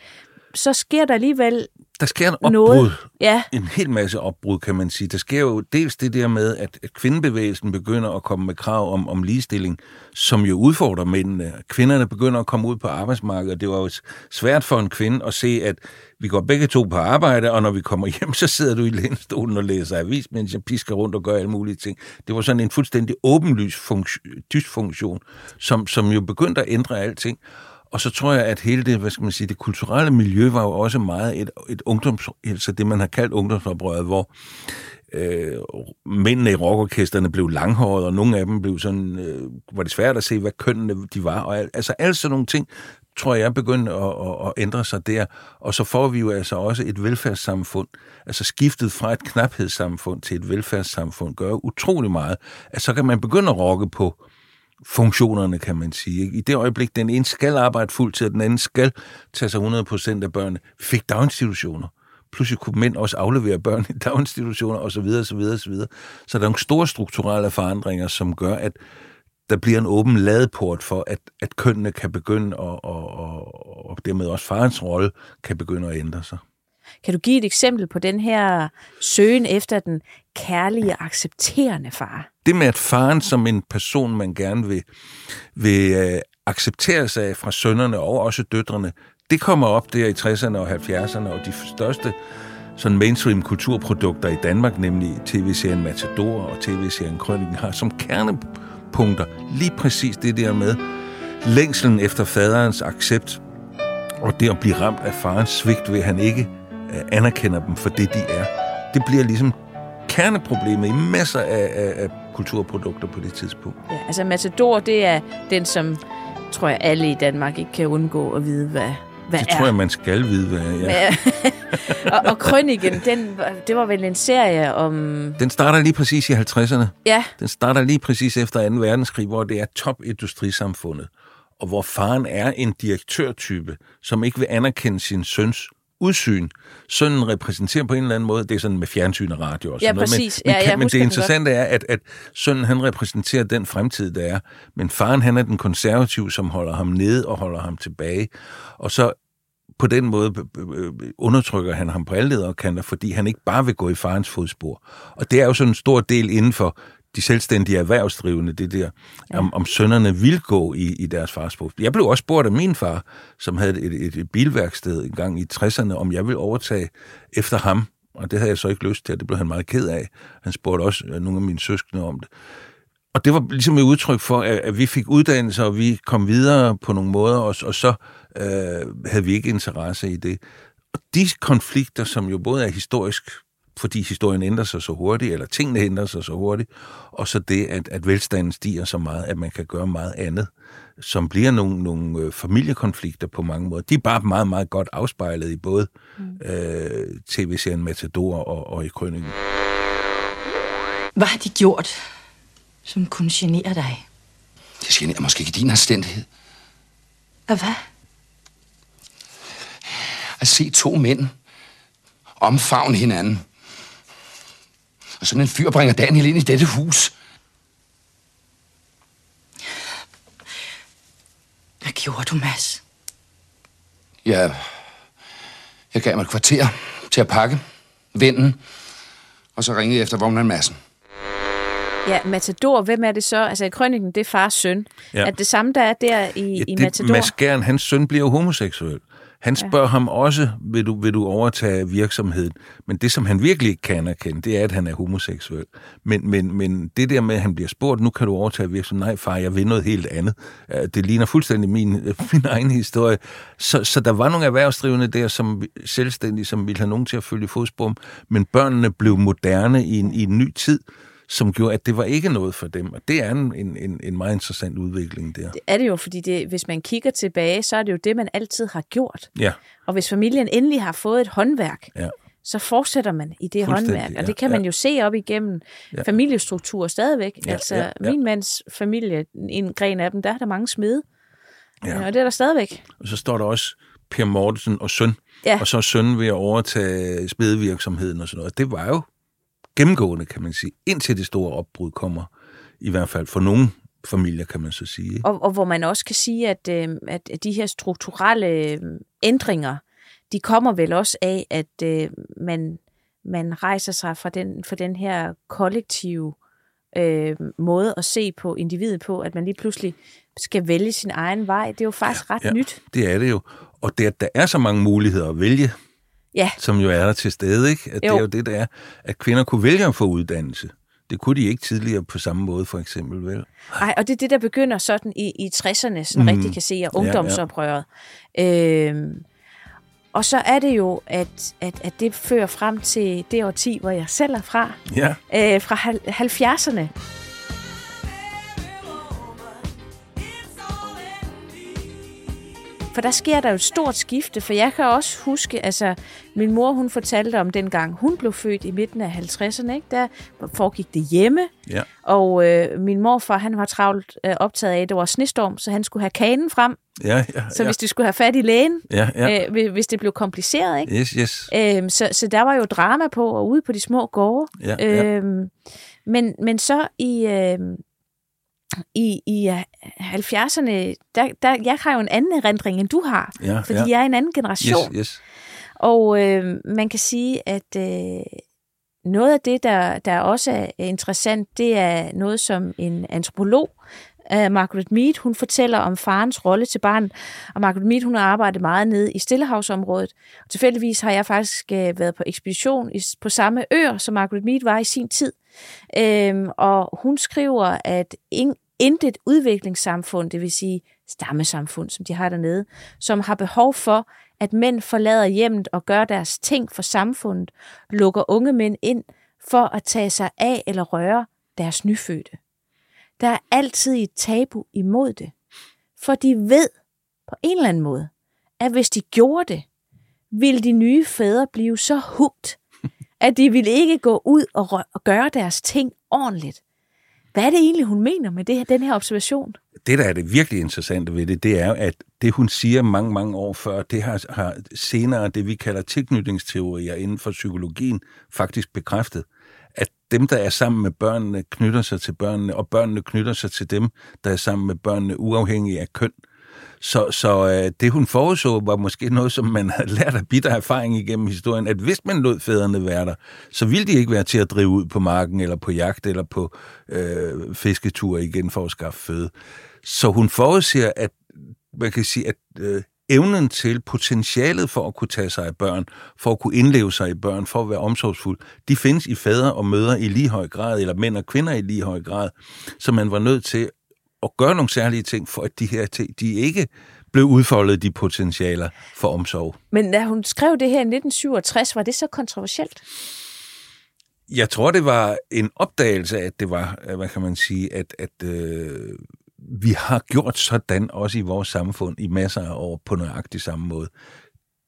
så sker der alligevel Der sker en opbrud. noget. Ja, en hel masse opbrud, kan man sige. Der sker jo dels det der med, at at kvindebevægelsen begynder at komme med krav om, om ligestilling, som jo udfordrer mændene. Kvinderne begynder at komme ud på arbejdsmarkedet. Det var jo svært for en kvinde at se, at vi går begge to på arbejde, og når vi kommer hjem, så sidder du i lænestolen og læser avis, mens jeg pisker rundt og gør alle mulige ting. Det var sådan en fuldstændig åbenlys funktio- dysfunktion, som, som jo begyndte at ændre alting. Og så tror jeg, at hele det, hvad skal man sige, det kulturelle miljø var jo også meget et, et ungdoms, altså det, man har kaldt ungdomsoprøret, hvor øh, mændene i rockorkesterne blev langhårede, og nogle af dem blev sådan, øh, var det svært at se, hvad kønnene de var. Og al, altså alle sådan nogle ting, tror jeg, begyndte at, at, at ændre sig der. Og så får vi jo altså også et velfærdssamfund. Altså skiftet fra et knaphedssamfund til et velfærdssamfund gør utrolig meget. Altså så kan man begynde at rokke på funktionerne, kan man sige. ikke? I det øjeblik, den ene skal arbejde fuldtid, og den anden skal tage sig 100% af børnene. Vi fik daginstitutioner. Pludselig kunne mænd også aflevere børn i daginstitutioner, osv. osv., osv. Så der er nogle store strukturelle forandringer, som gør, at der bliver en åben ladeport for, at, at kønnene kan begynde, og, og, og, og dermed også farens rolle kan begynde at ændre sig. kan du give et eksempel på den her søgen efter den kærlige, accepterende far? Det med, at faren som en person, man gerne vil, vil øh, acceptere sig af fra sønnerne og også døtrene, det kommer op der i 60'erne og 70'erne, og de største sådan mainstream kulturprodukter i Danmark, nemlig tv-serien Matador og tv-serien Krøllingen, har som kernepunkter lige præcis det der med længselen efter faderens accept, og det at blive ramt af farens svigt ved, at han ikke øh, anerkender dem for det, de er. Det bliver ligesom kerneproblemet i masser af, af, af kulturprodukter på det tidspunkt. Ja, altså Matador, det er den, som tror jeg alle i Danmark ikke kan undgå at vide, hvad, hvad Det er. tror jeg, man skal vide, hvad er. Ja. Og, og Krøniken, den, det var vel en serie om... Den starter lige præcis i 50'erne. Ja, Den starter lige præcis efter 2. verdenskrig, hvor det er top-industrisamfundet, og hvor faren er en direktørtype, som ikke vil anerkende sin søns udsyn. Sønnen repræsenterer på en eller anden måde, det er sådan med fjernsyn og radio og Ja, sådan noget, præcis. men, Ja, men, kan, men det interessante er, at, at sønnen han repræsenterer den fremtid, der er, men faren han er den konservative, som holder ham nede og holder ham tilbage, og så på den måde øh, undertrykker han ham på alle lederkanter, fordi han ikke bare vil gå i farens fodspor. Og det er jo sådan en stor del inden for de selvstændige erhvervsdrivende, det der, ja. om, om sønnerne vil gå i, i deres fars fodspor. Jeg blev også spurgt af min far, som havde et, et, et bilværksted en gang i 60'erne, om jeg ville overtage efter ham. Og det havde jeg så ikke lyst til, og det blev han meget ked af. Han spurgte også øh, nogle af mine søskende om det. og det var ligesom et udtryk for, at, at vi fik uddannelse, og vi kom videre på nogle måder, og, og så øh, havde vi ikke interesse i det. Og de konflikter, som jo både er historisk, fordi historien ændrer sig så hurtigt, eller tingene ændrer sig så hurtigt, og så det, at, at velstanden stiger så meget, at man kan gøre meget andet, som bliver nogle, nogle øh, familiekonflikter på mange måder. De er bare meget, meget godt afspejlet i både mm. øh, tv-serien Matador og, og i Krøningen. Hvad har de gjort, som kunne genere dig? Det generer måske ikke din anstændighed. Og hvad? At se to mænd omfavne hinanden. Og sådan en fyr bringer Daniel ind i dette hus. Hvad gjorde du, Mads? Ja, jeg gav mig et kvarter til at pakke, vinden, og så ringede jeg efter vognmand Madsen. Ja, Matador, hvem er det så? Altså i krønningen, det er fars søn. Ja. Ja. Er det samme, der er der i, Ja, i det, Matador? Mads Gern, hans søn bliver jo homoseksuel. Han spørger ja. ham også, vil du, vil du overtage virksomheden? Men det, som han virkelig ikke kan anerkende, det er, at han er homoseksuel. Men, men, men det der med, at han bliver spurgt, nu kan du overtage virksomheden. Nej, far, jeg vil noget helt andet. Øh, Det ligner fuldstændig min, min egen historie. Så, så der var nogle erhvervsdrivende der, som selvstændige, som ville have nogen til at følge fodspor. Men børnene blev moderne i en, i en ny tid, som gjorde, at det var ikke noget for dem. Og det er en, en, en meget interessant udvikling der. Det er det jo, fordi det, hvis man kigger tilbage, så er det jo det, man altid har gjort. Ja, Og hvis familien endelig har fået et håndværk, ja. så fortsætter man i det håndværk. Og det kan man ja. jo se op igennem Ja. ja. familiestruktur stadigvæk. Ja, altså ja, ja. min mands familie, en gren af dem, der er der mange smede. Ja. Og det er der stadigvæk. Og så står der også Per Mortensen og søn. Ja. Og så sønnen ved at overtage spedevirksomheden og sådan noget. Det var jo gennemgående, kan man sige, indtil det store opbrud kommer. I hvert fald for nogle familier, kan man så sige. Og, og hvor man også kan sige, at, øh, at de her strukturelle øh, ændringer, de kommer vel også af, at øh, man, man rejser sig fra den, fra den her kollektive øh, måde at se på individet på, at man lige pludselig skal vælge sin egen vej. Det er jo faktisk ret ja. nyt. Det er det jo. Og det, at der er så mange muligheder at vælge, Ja, som jo er der til stede, ikke? At det Jo. er jo det, der er, at kvinder kunne vælge at få uddannelse. Det kunne de ikke tidligere på samme måde, for eksempel, vel? Ej, og det er det, der begynder sådan i, i 60'erne, sådan mm. rigtig kan se, og Ja, ja. ungdomsoprøret. Øhm, og så er det jo, at, at, at det fører frem til det årti, hvor jeg selv er fra, Ja, øh, fra hal- 70'erne. For der sker der jo et stort skifte, for jeg kan også huske, altså min mor hun fortalte om dengang hun blev født i midten af 50'erne, ikke? der foregik det hjemme, ja, og øh, min morfar han var travlt øh, optaget af, at det var snestorm, så han skulle have kanen frem, ja, ja. så ja. hvis de skulle have fat i lægen, Ja, ja. øh, hvis- det blev kompliceret, ikke? Yes, yes. Øhm, så, så der var jo drama på og ude på de små gårde. Ja, ja. Øhm, men, men så i, øhm, i, i øh, 70'erne, der, der, jeg har jo en anden erindring, end du har. Ja, fordi ja. jeg er en anden generation. Yes, yes. Og øh, man kan sige, at øh, noget af det, der, der også er interessant, det er noget, som en antropolog, uh, Margaret Mead, hun fortæller om farens rolle til barnet. Og Margaret Mead, hun har arbejdet meget nede i Stillehavsområdet. Og tilfældigvis har jeg faktisk uh, været på ekspedition i, på samme øer, som Margaret Mead var i sin tid. Øhm, og hun skriver, at ing, intet udviklingssamfund, det vil sige stammesamfund, som de har dernede, som har behov for, at mænd forlader hjemmet og gør deres ting for samfundet, lukker unge mænd ind for at tage sig af eller røre deres nyfødte. Der er altid et tabu imod det, for de ved på en eller anden måde, at hvis de gjorde det, ville de nye fædre blive så hugt, at de ville ikke gå ud og, rø- og gøre deres ting ordentligt. Hvad er det egentlig, hun mener med det, her- den her observation? det, der er det virkelig interessante ved det, det er at det, hun siger mange, mange år før, det har, har senere det, vi kalder tilknytningsteorier inden for psykologien, faktisk bekræftet. At dem, der er sammen med børnene, knytter sig til børnene, og børnene knytter sig til dem, der er sammen med børnene, uafhængig af køn. Så, så øh, det, hun forudså, var måske noget, som man havde lært af bitter erfaring igennem historien, at hvis man lod fædrene være der, så ville de ikke være til at drive ud på marken, eller på jagt, eller på øh, fisketur igen for at skaffe føde. Så hun forudser, at man kan sige, at øh, evnen til potentialet for at kunne tage sig af børn, for at kunne indleve sig i børn, for at være omsorgsfuld, de findes i fædre og mødre i lige høj grad, eller mænd og kvinder i lige høj grad. Så man var nødt til at gøre nogle særlige ting, for at de her ting, de ikke blev udfoldet, de potentialer for omsorg. Men da hun skrev det her i 1967, var det så kontroversielt? Jeg tror, det var en opdagelse, at det var, hvad kan man sige, at, at øh, vi har gjort sådan også i vores samfund i masser af år på nøjagtig samme måde.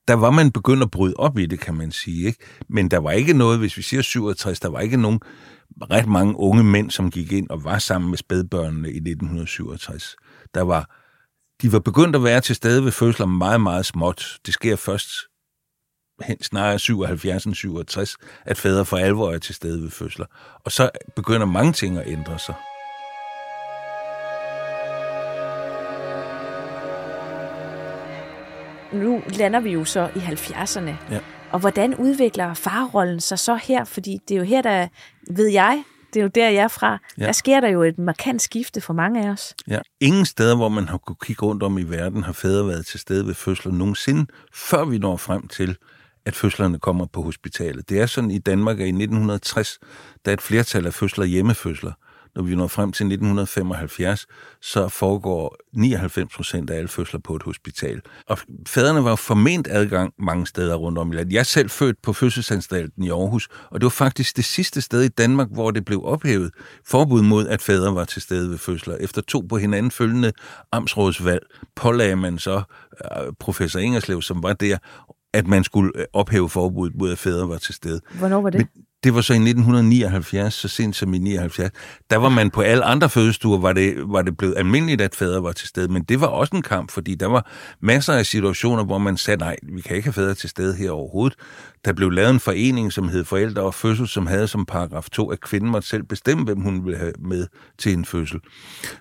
Der var man begyndt at bryde op i det, kan man sige. Ikke? Men der var ikke noget, hvis vi siger 67, der var ikke nogen ret mange unge mænd, som gik ind og var sammen med spædbørnene i 1967. Der var, de var begyndt at være til stede ved fødsler meget, meget småt. Det sker først hen snarere 77 end 67, at fædre for alvor er til stede ved fødsler. Og så begynder mange ting at ændre sig. Nu lander vi jo så i 70'erne. Ja. Og hvordan udvikler farrollen sig så her? Fordi det er jo her, der ved jeg, det er jo der, jeg er fra. Ja. Der sker der jo et markant skifte for mange af os. Ja. Ingen steder, hvor man har kunne kigge rundt om i verden, har fædre været til stede ved fødsler nogensinde, før vi når frem til, at fødslerne kommer på hospitalet. Det er sådan i Danmark, at i 1960, der er et flertal af fødsler hjemmefødsler. Når vi når frem til 1975, så foregår 99 procent af alle fødsler på et hospital. Og fædrene var forment adgang mange steder rundt om i landet. Jeg er selv født på fødselsanstalten i Aarhus, og det var faktisk det sidste sted i Danmark, hvor det blev ophævet forbud mod, at fædre var til stede ved fødsler. Efter to på hinanden følgende amtsrådsvalg pålagde man så øh, professor Ingerslev, som var der, at man skulle øh, ophæve forbuddet mod, at fædre var til stede. Hvornår var det? Men det var så i 1979, så sent som i 79. Der var man på alle andre fødestuer, var det, var det blevet almindeligt, at fædre var til stede. Men det var også en kamp, fordi der var masser af situationer, hvor man sagde, nej, vi kan ikke have fædre til stede her overhovedet. Der blev lavet en forening, som hed Forældre og Fødsel, som havde som paragraf 2, at kvinden måtte selv bestemme, hvem hun ville have med til en fødsel.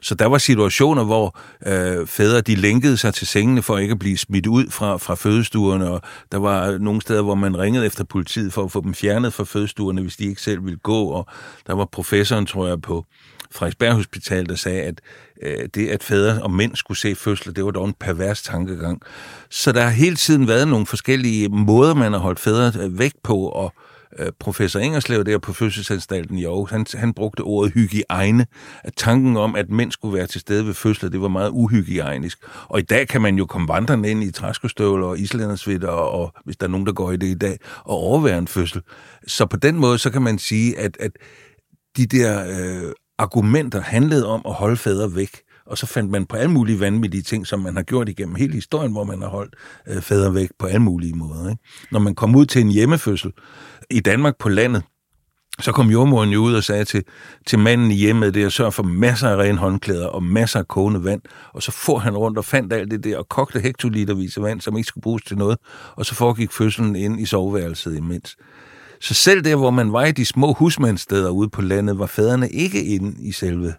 Så der var situationer, hvor øh, fædre de lænkede sig til sengene for ikke at blive smidt ud fra, fra fødestuerne, og der var nogle steder, hvor man ringede efter politiet for at få dem fjernet fra fødestuerne, hvis de ikke selv ville gå, og der var professoren, tror jeg, på Frederiksberg Hospital, der sagde, at øh, det, at fædre og mænd skulle se fødsler, det var dog en pervers tankegang. Så der har hele tiden været nogle forskellige måder, man har holdt fædre øh, væk på, og øh, Øh, professor Ingerslev der på fødselsanstalten i Aarhus, han, han brugte ordet hygiejne, at tanken om, at mænd skulle være til stede ved fødsler, det var meget uhygiejnisk. Og i dag kan man jo komme vandrende ind i træskostøvler og islændersvitter, og, og hvis der er nogen, der går i det i dag, og overvære en fødsel. Så på den måde, så kan man sige, at, at de der øh, argumenter handlede om at holde fædre væk. Og så fandt man på alle mulige vanvittige ting, som man har gjort igennem hele historien, hvor man har holdt øh, fædre væk på alle mulige måder. Ikke? Når man kom ud til en hjemmefødsel i Danmark på landet, så kom jordmoren jo ud og sagde til, til manden i hjemmet, det er at sørge for masser af rene håndklæder og masser af kogende vand. Og så får han rundt og fandt alt det der og kogte hektolitervis af vand, som ikke skulle bruges til noget. Og så foregik fødslen ind i soveværelset imens. Så selv der, hvor man var i de små husmandssteder ude på landet, var fædrene ikke inde i selve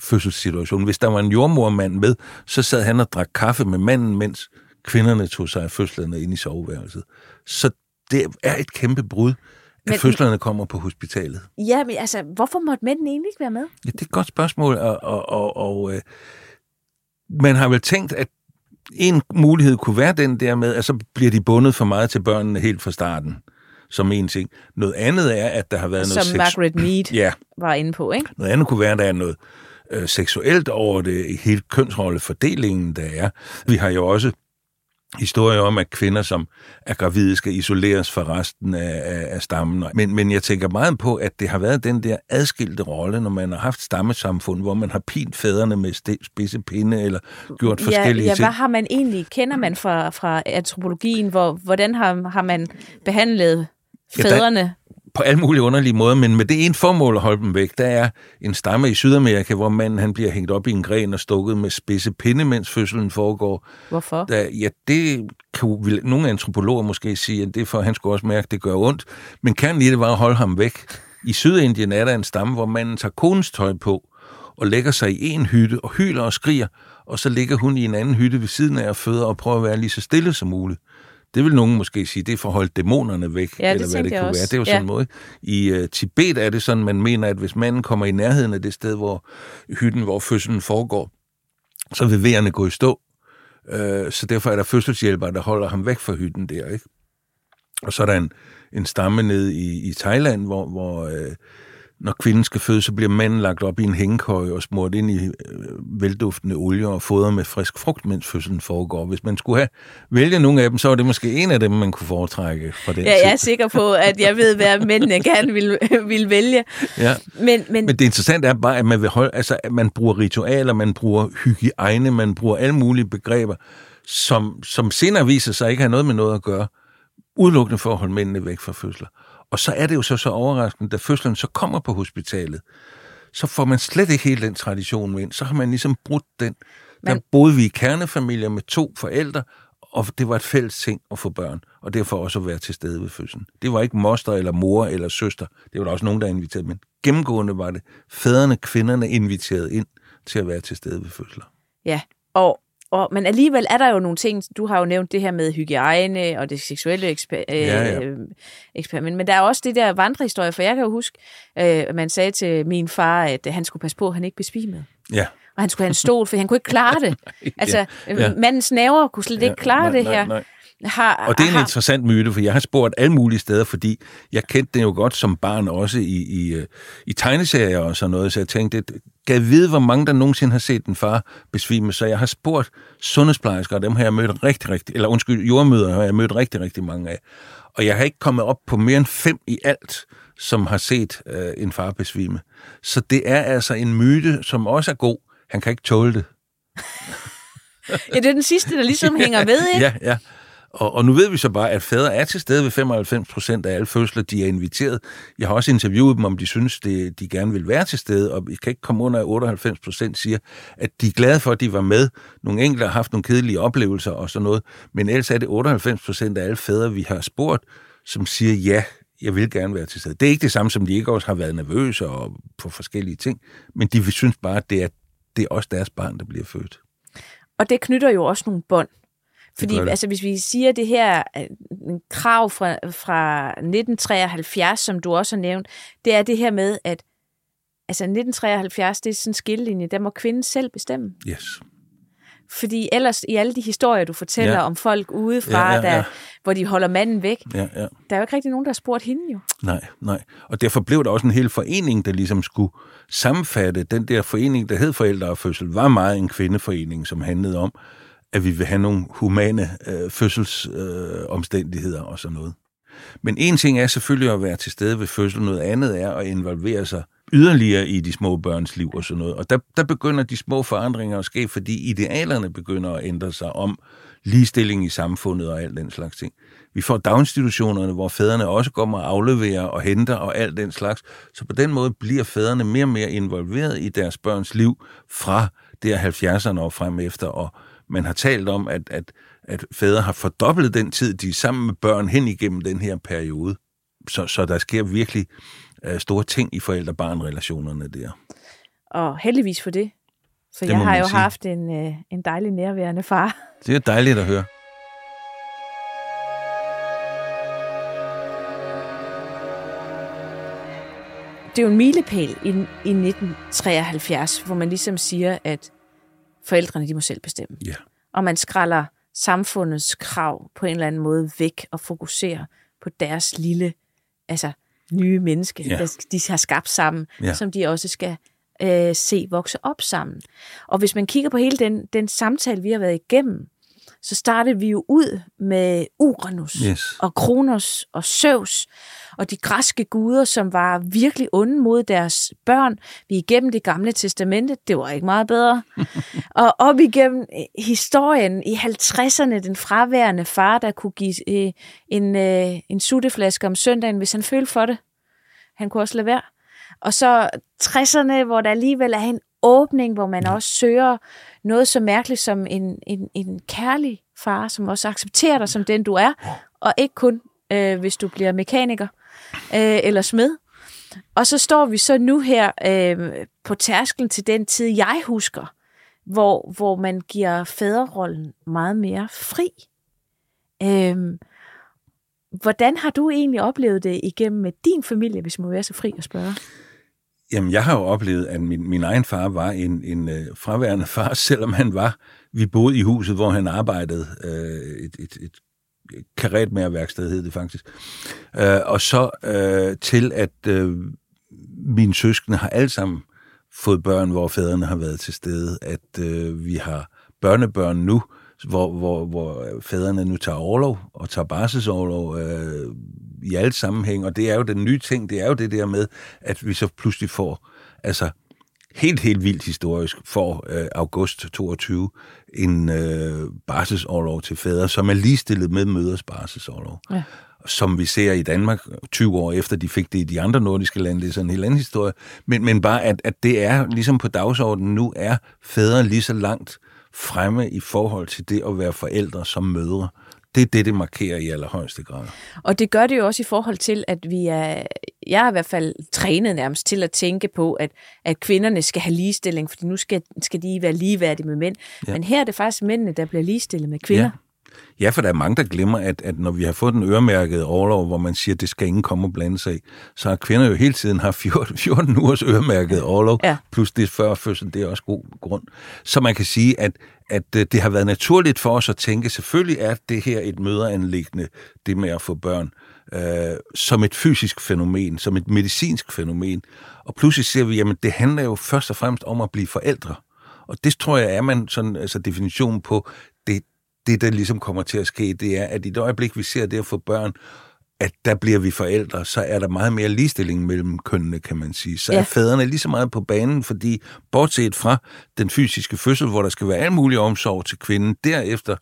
fødselssituationen. Hvis der var en jordmormand med, så sad han og drak kaffe med manden, mens kvinderne tog sig af fødslerne ind i soveværelset. Så det er et kæmpe brud, at Men- fødslerne kommer på hospitalet. Ja, men altså, hvorfor måtte mændene egentlig ikke være med? Ja, det er et godt spørgsmål, og, og, og, og øh, man har vel tænkt, at en mulighed kunne være den der med, at så bliver de bundet for meget til børnene helt fra starten, som en ting. Noget andet er, at der har været noget Som Margaret Mead Ja, var inde på, ikke? noget andet kunne være, at der er noget øh, seksuelt over det, hele kønsrollefordelingen, der er. Vi har jo også historier om, at kvinder, som er gravide, skal isoleres fra resten af, af, af stammen. Men, men jeg tænker meget på, at det har været den der adskilte rolle, når man har haft stammesamfund, hvor man har pint fædrene med spidse pinde, eller gjort forskellige ja, ja, ting. hvad har man egentlig, kender man fra, fra antropologien, hvor, hvordan har, har man behandlet Ja, der- fædrene? På alle mulige underlige måder, men med det ene formål at holde dem væk, der er en stamme i Sydamerika, hvor manden han bliver hængt op i en gren og stukket med spidse pinde, mens fødslen foregår. Hvorfor? Der, ja, det kan vil nogle antropologer måske sige, at det er for, at han skulle også mærke, at det gør ondt. Men kernen i det var at holde ham væk. I Sydindien er der en stamme, hvor manden tager konens tøj på og lægger sig i en hytte og hyler og skriger, og så ligger hun i en anden hytte ved siden af og føder og prøver at være lige så stille som muligt. Det vil nogen måske sige, det er for at holde dæmonerne væk, Ja, det eller hvad det kunne også. være. Det er jo Ja. sådan en måde. I uh, Tibet er det sådan, man mener, at hvis manden kommer i nærheden af det sted, hvor hytten, hvor fødslen foregår, så vil vejerne gå i stå. Øh, så derfor er der fødselshjælpere, der holder ham væk fra hytten der, ikke? Og så er der en, en stamme nede i, i Thailand, hvor, hvor øh, når kvinden skal føde, så bliver manden lagt op i en hængekøj og smurt ind i øh, velduftende olie og fodret med frisk frugt, mens fødslen foregår. Hvis man skulle have vælge nogle af dem, så var det måske en af dem, man kunne foretrække fra den Ja, jeg er sikker på, at jeg ved, hvad mændene gerne vil, vil vælge. Ja. Men, men, Men det interessante er bare, at man, vil holde, altså, at man bruger ritualer, man bruger hygiejne, man bruger alle mulige begreber, som, som senere viser sig ikke have noget med noget at gøre, udelukkende for at holde mændene væk fra fødsler. Og så er det jo så så overraskende, da fødslen så kommer på hospitalet, så får man slet ikke helt den tradition med ind. Så har man ligesom brudt den. Der Men- boede vi i kernefamilier med to forældre, og det var et fælles ting at få børn, og derfor også at være til stede ved fødslen. Det var ikke moster eller mor eller søster. Det var der også nogen, der inviterede, men gennemgående var det fædrene, kvinderne inviteret ind til at være til stede ved fødsler. Ja, og, og, men alligevel er der jo nogle ting, du har jo nævnt det her med hygiejne og det seksuelle eksper- Ja, ja. øh, eksperiment, men der er også det der vandrehistorie, for jeg kan jo huske, øh, man sagde til min far, at han skulle passe på, at han ikke besvimede. Ja, Og han skulle have en stol, for han kunne ikke klare det. Altså, Ja. ja. mandens naver kunne slet ikke klare nej, det nej, her. nej. Har, Og det er en har, interessant myte, for jeg har spurgt alle mulige steder, fordi jeg kendte det jo godt som barn også i, i, øh, i tegneserier og sådan noget, så jeg tænkte, kan jeg vide, hvor mange der nogensinde har set en far besvime, så jeg har spurgt sundhedsplejersker, og dem har jeg mødt rigtig, rigtig, eller undskyld, jordmøder har jeg mødt rigtig, rigtig mange af. Og jeg har ikke kommet op på mere end fem i alt, som har set øh, en far besvime. Så det er altså en myte, som også er god. Han kan ikke tåle det. ja, det er den sidste, der ligesom hænger med, ikke? Ja, ja. Og, og nu ved vi så bare, at fædre er til stede ved 95 procent af alle fødsler, de er inviteret. Jeg har også interviewet dem, om de synes, det, de gerne vil være til stede, og vi kan ikke komme under, at 98 procent siger, at de er glade for, at de var med. Nogle enkelte har haft nogle kedelige oplevelser og sådan noget, men ellers er det 98 procent af alle fædre, vi har spurgt, som siger, ja, jeg vil gerne være til stede. Det er ikke det samme, som de ikke også har været nervøse og på forskellige ting, men de synes bare, at det er, det er også deres barn, der bliver født. Og det knytter jo også nogle bånd. Fordi altså, hvis vi siger det her en krav fra, fra 1973, som du også har nævnt, det er det her med, at altså 1973, det er sådan en skillelinje, der må kvinden selv bestemme. Yes. Fordi ellers i alle de historier, du fortæller Ja. ja. om folk udefra, Ja, ja, ja. Der, hvor de holder manden væk, Ja, ja. der er jo ikke rigtig nogen, der har spurgt hende jo. Nej, nej. Og derfor blev der også en hel forening, der ligesom skulle sammenfatte. Den der forening, der hed Forældre og Fødsel, var meget en kvindeforening, som handlede om, at vi vil have nogle humane øh, fødselsomstændigheder øh, omstændigheder og sådan noget. Men en ting er selvfølgelig at være til stede ved fødsel, noget andet er at involvere sig yderligere i de små børns liv og sådan noget. Og der, der begynder de små forandringer at ske, fordi idealerne begynder at ændre sig om ligestilling i samfundet og alt den slags ting. Vi får daginstitutionerne, hvor fædrene også kommer og afleverer og henter og alt den slags. Så på den måde bliver fædrene mere og mere involveret i deres børns liv fra der 70'erne og frem efter. Og man har talt om, at, at, at fædre har fordoblet den tid, de er sammen med børn hen igennem den her periode. Så, så der sker virkelig uh, store ting i forældre-barn-relationerne der. Og heldigvis for det. For Det jeg har jo sige. haft en, øh, en dejlig nærværende far. Det er dejligt at høre. det er jo en milepæl i, i 1973, hvor man ligesom siger, at forældrene de må selv bestemme. Ja. Og man skralder samfundets krav på en eller anden måde væk og fokuserer på deres lille, altså nye menneske, Ja. der de har skabt sammen, Ja. som de også skal øh, se vokse op sammen. Og hvis man kigger på hele den, den samtale, vi har været igennem, så startede vi jo ud med Uranus Yes. og Kronos og Zeus og de græske guder, som var virkelig onde mod deres børn. Vi er igennem det gamle testamente, det var ikke meget bedre. og op igennem øh, historien i 50'erne, den fraværende far, der kunne give øh, en, øh, en sutteflaske om søndagen, hvis han følte for det. Han kunne også lade være. Og så 60'erne, hvor der alligevel er en åbning, hvor man også søger noget så mærkeligt som en, en, en kærlig far, som også accepterer dig som den, du er, og ikke kun, øh, hvis du bliver mekaniker øh, eller smed. Og så står vi så nu her øh, på tærsklen til den tid, jeg husker, hvor, hvor man giver fædrerollen meget mere fri. Øhm, hvordan har du egentlig oplevet det igennem med din familie, hvis man må være så fri at spørge? Jamen, jeg har jo oplevet, at min, min egen far var en, en øh, fraværende far, selvom han var, vi boede i huset, hvor han arbejdede, øh, et, et, et karetmærværksted hed det faktisk. Øh, og så øh, til, at øh, mine søskende har alle sammen fået børn, hvor fædrene har været til stede, at øh, vi har børnebørn nu, hvor, hvor, hvor fædrene nu tager overlov og tager barselsoverlov øh, i alle sammenhæng, og det er jo den nye ting, det er jo det der med, at vi så pludselig får, altså helt, helt vildt historisk, for øh, august 22 en øh, barselsoverlov til fædre, som er ligestillet med møders barselsoverlov. Ja som vi ser i Danmark 20 år efter, de fik det i de andre nordiske lande. Det er sådan en helt anden historie. Men, men bare, at, at det er ligesom på dagsordenen nu, er fædre lige så langt fremme i forhold til det at være forældre som mødre. Det er det, det markerer i allerhøjeste grad. Og det gør det jo også i forhold til, at vi er, jeg er i hvert fald trænet nærmest til at tænke på, at, at kvinderne skal have ligestilling, fordi nu skal, skal de være ligeværdige med mænd. Ja. Men her er det faktisk mændene, der bliver ligestillet med kvinder. Ja. Ja, for der er mange, der glemmer, at, at når vi har fået den øremærkede overlov, hvor man siger, at det skal ingen komme og blande sig i, så har kvinder jo hele tiden haft 14, 14 ugers øremærket overlov, ja. plus det før fødsel, det er også god grund. Så man kan sige, at, at øh, det har været naturligt for os at tænke, selvfølgelig er det her et møderanlæggende, det med at få børn, øh, som et fysisk fænomen, som et medicinsk fænomen. Og pludselig ser vi, at det handler jo først og fremmest om at blive forældre. Og det tror jeg er man sådan, altså definitionen på, det, der ligesom kommer til at ske, det er, at i det øjeblik, vi ser det at få børn, at der bliver vi forældre, så er der meget mere ligestilling mellem kønnene, kan man sige. Så ja. er fædrene lige så meget på banen, fordi bortset fra den fysiske fødsel, hvor der skal være al mulig omsorg til kvinden, derefter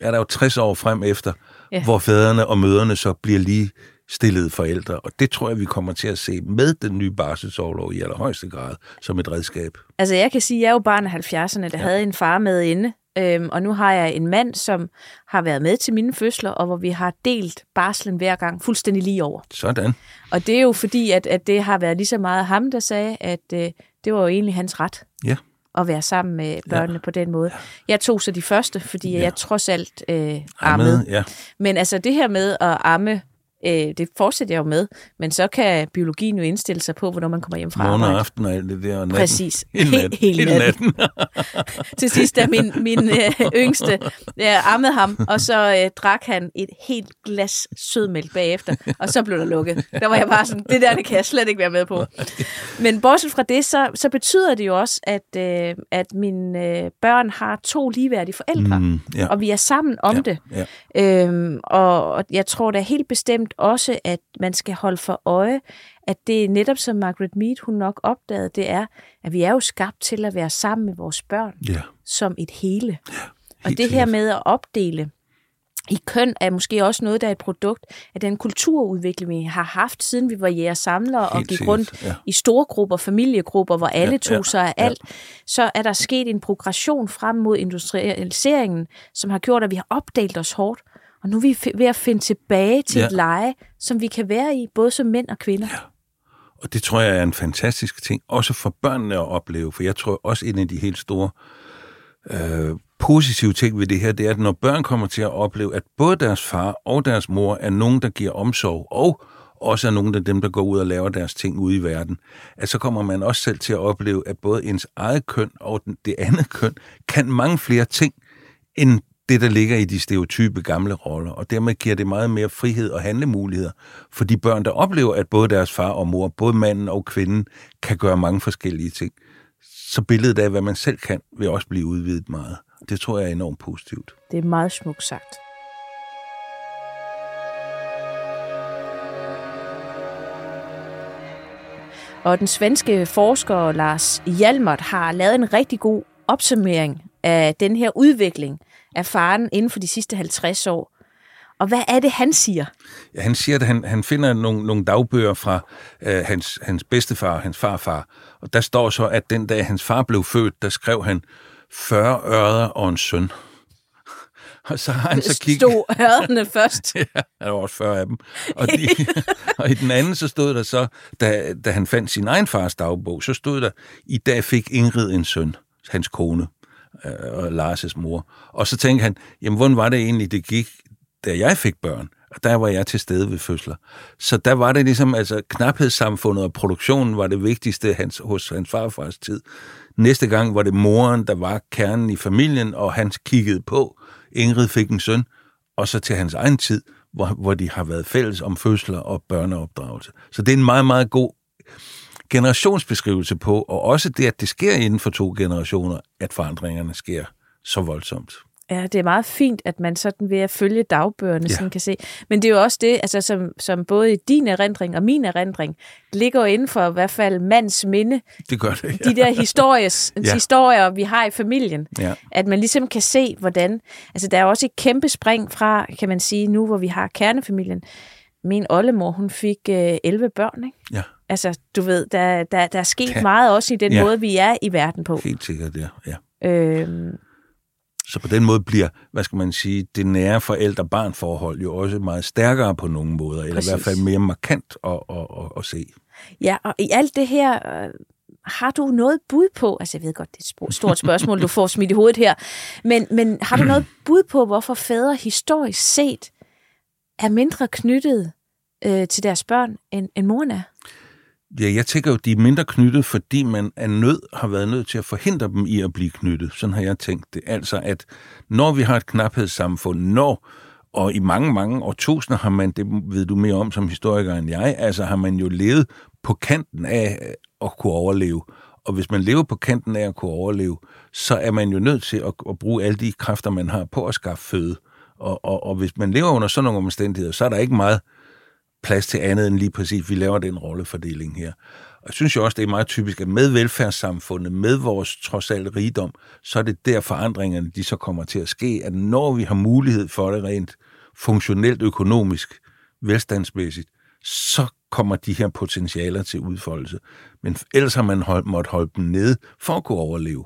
er der jo 60 år frem efter, ja. hvor fædrene og møderne så bliver lige stillede forældre. Og det tror jeg, vi kommer til at se med den nye barselsårlov i allerhøjeste grad som et redskab. Altså jeg kan sige, at jeg er jo barn af 70'erne, der ja. havde en far med inde, Øhm, og nu har jeg en mand, som har været med til mine fødsler, og hvor vi har delt barslen hver gang fuldstændig lige over. Sådan. Og det er jo fordi, at, at det har været lige så meget ham, der sagde, at øh, det var jo egentlig hans ret. Ja at være sammen med børnene ja. på den måde. Jeg tog så de første, fordi ja. jeg trods alt øh, ammede. Ja. Men altså det her med at amme Øh, det fortsætter jeg jo med, men så kan biologien jo indstille sig på, hvornår man kommer hjem fra Morgen og aften og alt det der. Og natten. Præcis. Hele natten. Hele natten. Til sidst, da min, min øh, yngste jeg ammede ham, og så øh, drak han et helt glas sødmælk bagefter, og så blev der lukket. Der var jeg bare sådan, det der, det kan jeg slet ikke være med på. Men bortset fra det, så, så betyder det jo også, at, øh, at mine øh, børn har to ligeværdige forældre, mm, ja. og vi er sammen om ja, det. Ja. Øhm, og, og jeg tror da helt bestemt også, at man skal holde for øje, at det er netop som Margaret Mead, hun nok opdagede, det er, at vi er jo skabt til at være sammen med vores børn ja. som et hele. Ja, og det her med at opdele i køn er måske også noget, der er et produkt af den kulturudvikling, vi har haft, siden vi var jægersamlere og gik rundt ja. i store grupper, familiegrupper, hvor alle ja, tog ja, sig af alt. Ja. Så er der sket en progression frem mod industrialiseringen, som har gjort, at vi har opdelt os hårdt. Og nu er vi ved at finde tilbage til ja. et leje, som vi kan være i, både som mænd og kvinder. Ja. Og det tror jeg er en fantastisk ting, også for børnene at opleve, for jeg tror også en af de helt store øh, positive ting ved det her, det er, at når børn kommer til at opleve, at både deres far og deres mor er nogen, der giver omsorg, og også er nogle af dem, der går ud og laver deres ting ude i verden, at så kommer man også selv til at opleve, at både ens eget køn og det andet køn kan mange flere ting, end det, der ligger i de stereotype gamle roller, og dermed giver det meget mere frihed og handlemuligheder for de børn, der oplever, at både deres far og mor, både manden og kvinden, kan gøre mange forskellige ting. Så billedet af, hvad man selv kan, vil også blive udvidet meget. Det tror jeg er enormt positivt. Det er meget smukt sagt. Og den svenske forsker Lars Hjalmert har lavet en rigtig god opsummering af den her udvikling af faren inden for de sidste 50 år. Og hvad er det, han siger? Ja, han siger, at han, han finder nogle, nogle dagbøger fra øh, hans, hans bedstefar, hans farfar. Og der står så, at den dag hans far blev født, der skrev han 40 ørder og en søn. Og så har han så kigget... Stod ørerne først? ja, der var også 40 af dem. Og, de, og i den anden, så stod der så, da, da han fandt sin egen fars dagbog, så stod der, i dag fik Ingrid en søn, hans kone Øh, og Lars' mor. Og så tænkte han, jamen, hvordan var det egentlig, det gik, da jeg fik børn? og der var jeg til stede ved fødsler. Så der var det ligesom, altså knaphedssamfundet og produktionen var det vigtigste hans, hos hans farfars tid. Næste gang var det moren, der var kernen i familien, og han kiggede på. Ingrid fik en søn, og så til hans egen tid, hvor, hvor de har været fælles om fødsler og børneopdragelse. Så det er en meget, meget god generationsbeskrivelse på, og også det, at det sker inden for to generationer, at forandringerne sker så voldsomt. Ja, det er meget fint, at man sådan ved at følge dagbøgerne Ja. sådan kan se. Men det er jo også det, altså, som, som både i din erindring og min erindring, ligger jo inden for i hvert fald mands minde, Det gør det, ja. de der histories, Ja. ja. historier, vi har i familien. Ja. At man ligesom kan se, hvordan... Altså, der er også et kæmpe spring fra, kan man sige, nu hvor vi har kernefamilien. Min oldemor, hun fik øh, 11 børn, ikke? Ja, Altså, du ved, der, der, der er sket Ja. meget også i den Ja. måde, vi er i verden på. helt sikkert, ja. ja. Øhm, Så på den måde bliver, hvad skal man sige, det nære forældre-barn-forhold jo også meget stærkere på nogle måder, eller Præcis. i hvert fald mere markant at, at, at, at se. Ja, og i alt det her, øh, har du noget bud på, altså jeg ved godt, det er et stort spørgsmål, du får smidt i hovedet her, men, men har du noget bud på, hvorfor fædre historisk set er mindre knyttet øh, til deres børn, end, end moren er? Ja, jeg tænker jo, de er mindre knyttet, fordi man er nød, har været nødt til at forhindre dem i at blive knyttet. Sådan har jeg tænkt det. Altså, at når vi har et knaphedssamfund, når, og i mange, mange årtusinder har man, det ved du mere om som historiker end jeg, altså har man jo levet på kanten af at kunne overleve. Og hvis man lever på kanten af at kunne overleve, så er man jo nødt til at, at bruge alle de kræfter, man har på at skaffe føde. Og, og, og hvis man lever under sådan nogle omstændigheder, så er der ikke meget plads til andet end lige præcis, vi laver den rollefordeling her. Og jeg synes jo også, det er meget typisk, at med velfærdssamfundet, med vores trods alt rigdom, så er det der forandringerne, de så kommer til at ske, at når vi har mulighed for det rent funktionelt, økonomisk, velstandsmæssigt, så kommer de her potentialer til udfoldelse. Men ellers har man hold, måtte holde dem nede for at kunne overleve.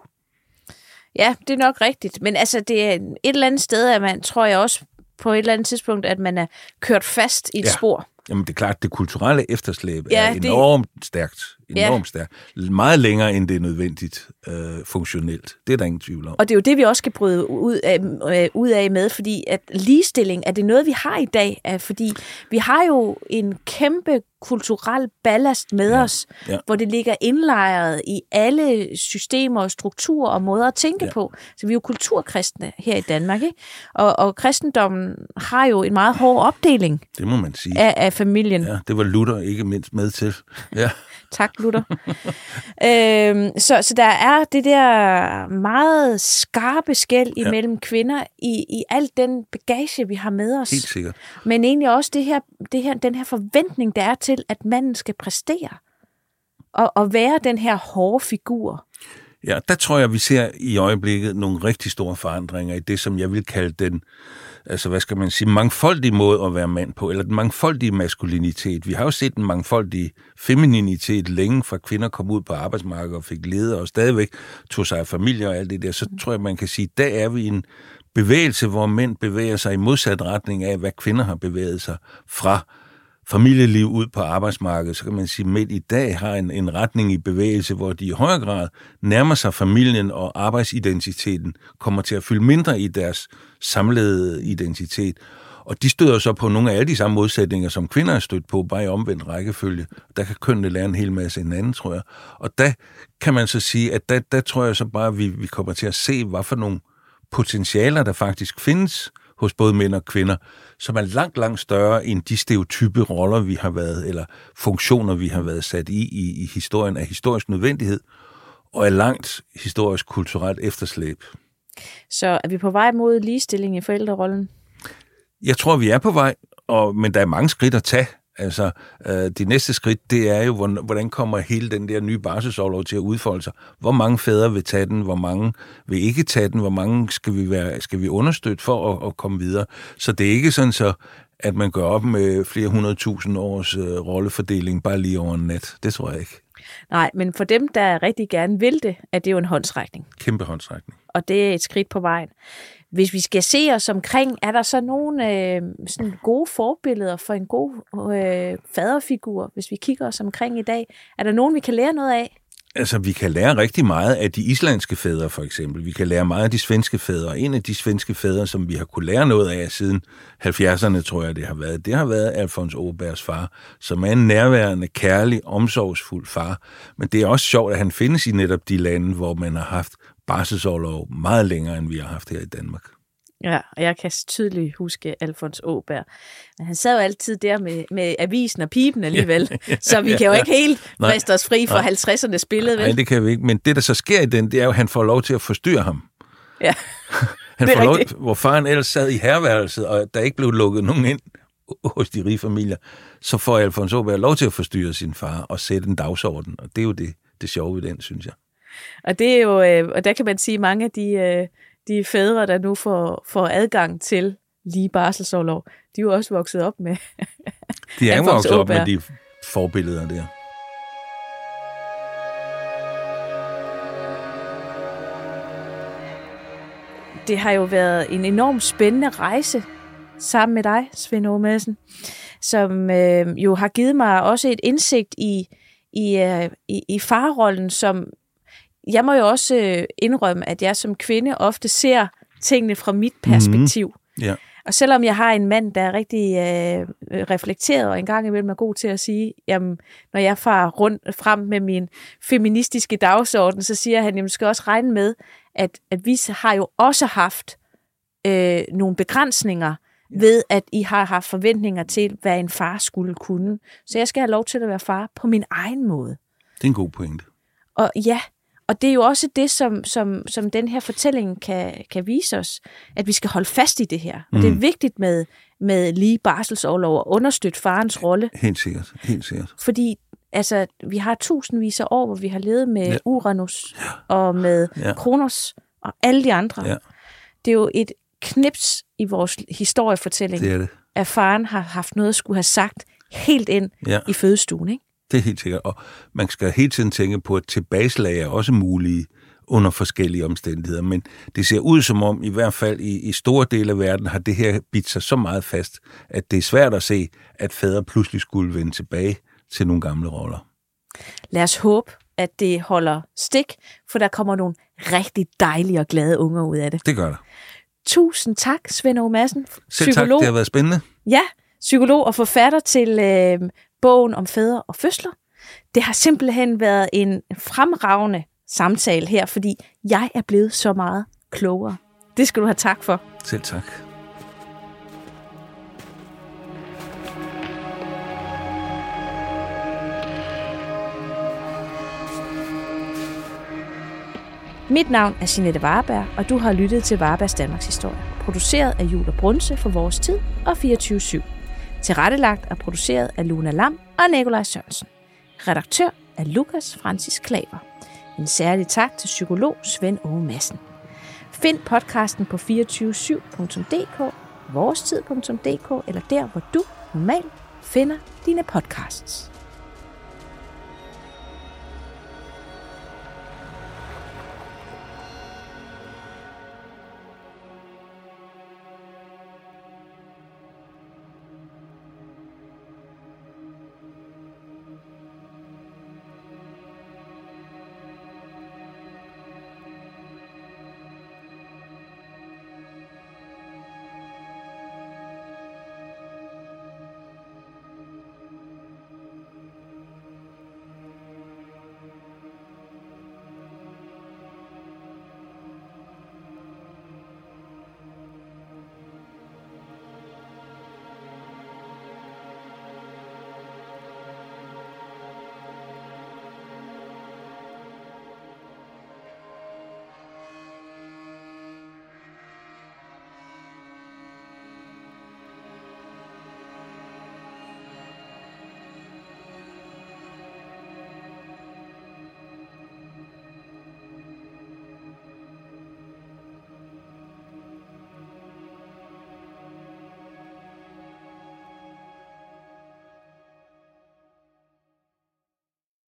Ja, det er nok rigtigt, men altså det er et eller andet sted, at man, tror jeg også på et eller andet tidspunkt, at man er kørt fast i et Ja. spor. Jamen, det er klart, det kulturelle efterslæb Ja, er det- enormt stærkt. Enormt stærkt. Meget længere, end det er nødvendigt øh, funktionelt. Det er der ingen tvivl om. Og det er jo det, vi også skal bryde ud af, øh, ud af med, fordi at ligestilling, er det noget, vi har i dag? Er, fordi vi har jo en kæmpe kulturel ballast med Ja, os, ja. hvor det ligger indlejret i alle systemer og strukturer og måder at tænke ja. på. Så vi er jo kulturkristne her i Danmark, ikke? Og, og kristendommen har jo en meget hård opdeling Det må man sige. af, af familien. Ja, det var Luther ikke mindst med til. Ja, Tak, Luther. øhm, så, så der er det der meget skarpe skæld Ja. imellem kvinder i, i al den bagage, vi har med os. helt sikkert. Men egentlig også det her, det her, den her forventning, der er til, at manden skal præstere. Og, og være den her hårde figur. Ja, der tror jeg, vi ser i øjeblikket nogle rigtig store forandringer i det, som jeg vil kalde den, altså hvad skal man sige, mangfoldig måde at være mand på, eller den mangfoldige maskulinitet. Vi har jo set den mangfoldige femininitet længe, fra kvinder kom ud på arbejdsmarkedet og fik leder og stadigvæk tog sig af familie og alt det der. Så tror jeg, man kan sige, der er vi en bevægelse, hvor mænd bevæger sig i modsat retning af, hvad kvinder har bevæget sig fra familieliv ud på arbejdsmarkedet, så kan man sige, at mænd i dag har en, en retning i bevægelse, hvor de i højere grad nærmer sig familien, og arbejdsidentiteten kommer til at fylde mindre i deres samlede identitet. Og de støder så på nogle af alle de samme modsætninger, som kvinder er stødt på, bare i omvendt rækkefølge. Der kan kønnene lære en hel masse hinanden, tror jeg. Og der kan man så sige, at der, der tror jeg så bare, at vi, vi kommer til at se, hvad for nogle potentialer, der faktisk findes hos både mænd og kvinder, som er langt, langt større end de stereotype roller, vi har været, eller funktioner, vi har været sat i, i, i historien af historisk nødvendighed, og er langt historisk kulturelt efterslæb. Så er vi på vej mod ligestilling i forældrerollen? Jeg tror, vi er på vej, og, men der er mange skridt at tage. Altså, øh, det næste skridt, det er jo, hvordan, hvordan kommer hele den der nye barselsårlov til at udfolde sig? Hvor mange fædre vil tage den? Hvor mange vil ikke tage den? Hvor mange skal vi, være, skal vi understøtte for at, at komme videre? Så det er ikke sådan så, at man gør op med flere hundredtusind års øh, rollefordeling bare lige over en nat. Det tror jeg ikke. Nej, men for dem, der rigtig gerne vil det, er det jo en håndsrækning. Kæmpe håndsrækning. Og det er et skridt på vejen. Hvis vi skal se os omkring, er der så nogle øh, sådan gode forbilleder for en god øh, faderfigur, hvis vi kigger os omkring i dag? Er der nogen, vi kan lære noget af? Altså, vi kan lære rigtig meget af de islandske fædre, for eksempel. Vi kan lære meget af de svenske fædre. En af de svenske fædre, som vi har kunne lære noget af siden 70'erne, tror jeg, det har været, det har været Alfons Åbergs far, som er en nærværende, kærlig, omsorgsfuld far. Men det er også sjovt, at han findes i netop de lande, hvor man har haft barselsårlov meget længere, end vi har haft her i Danmark. Ja, og jeg kan tydeligt huske Alfons Åberg. Men han sad jo altid der med, med avisen og pipen alligevel, ja, ja, så vi kan jo ikke helt friste os fri fra 50'ernes billede, vel? Nej, det kan vi ikke. Men det, der så sker i den, det er jo, at han får lov til at forstyrre ham. Ja, Han får lov, rigtigt. hvor faren ellers sad i herværelset, og der ikke blev lukket nogen ind hos de rige familier, så får Alfons Åberg lov til at forstyrre sin far og sætte en dagsorden. Og det er jo det, det sjove ved den, synes jeg. Og det er jo, øh, og der kan man sige, mange af de, øh, de fædre, der nu får, får adgang til lige barselsårlov, de er jo også vokset op med. De er jo vokset op med de forbilleder der. Det har jo været en enormt spændende rejse sammen med dig, Svend Aage Madsen, som øh, jo har givet mig også et indsigt i, i, øh, i, i farrollen, som jeg må jo også øh, indrømme, at jeg som kvinde ofte ser tingene fra mit perspektiv. Mm. Ja. Og selvom jeg har en mand, der er rigtig øh, reflekteret og engang imellem er god til at sige, jamen, når jeg farer rundt frem med min feministiske dagsorden, så siger han, jamen, skal også regne med, at, at vi har jo også haft øh, nogle begrænsninger ved, at I har haft forventninger til, hvad en far skulle kunne. Så jeg skal have lov til at være far på min egen måde. Det er en god pointe. Og ja, og det er jo også det, som, som, som den her fortælling kan, kan vise os, at vi skal holde fast i det her. Og det er vigtigt med, med lige barselsårlov og understøtte farens rolle, Helt sikkert. Helt sikkert. fordi altså, vi har tusindvis af år, hvor vi har levet med Ja. ja. Uranus og med Ja. ja. Kronos og alle de andre. Ja. Det er jo et knips i vores historiefortælling, Det er det. at faren har haft noget at skulle have sagt helt ind Ja. i fødestuen. Ikke? Det er helt sikkert. Og man skal hele tiden tænke på, at tilbageslag er også mulige under forskellige omstændigheder. Men det ser ud som om, i hvert fald i, i store dele af verden, har det her bidt sig så meget fast, at det er svært at se, at fædre pludselig skulle vende tilbage til nogle gamle roller. Lad os håbe, at det holder stik, for der kommer nogle rigtig dejlige og glade unger ud af det. Det gør der. Tusind tak, Svend Aage Madsen, Selv tak, det har været spændende. Ja, psykolog og forfatter til øh, bogen om fædre og fødsler. Det har simpelthen været en fremragende samtale her, fordi jeg er blevet så meget klogere. Det skal du have tak for. Selv tak. Mit navn er Jeanette Varberg, og du har lyttet til Varbergs Danmarks Historie. Produceret af Jule Brunse for Vores Tid og 24-7. Tilrettelagt og produceret af Luna Lam og Nikolaj Sørensen. Redaktør er Lukas Francis Klaver. En særlig tak til psykolog Svend Aage Madsen. Find podcasten på 247.dk, vorestid.dk eller der, hvor du normalt finder dine podcasts.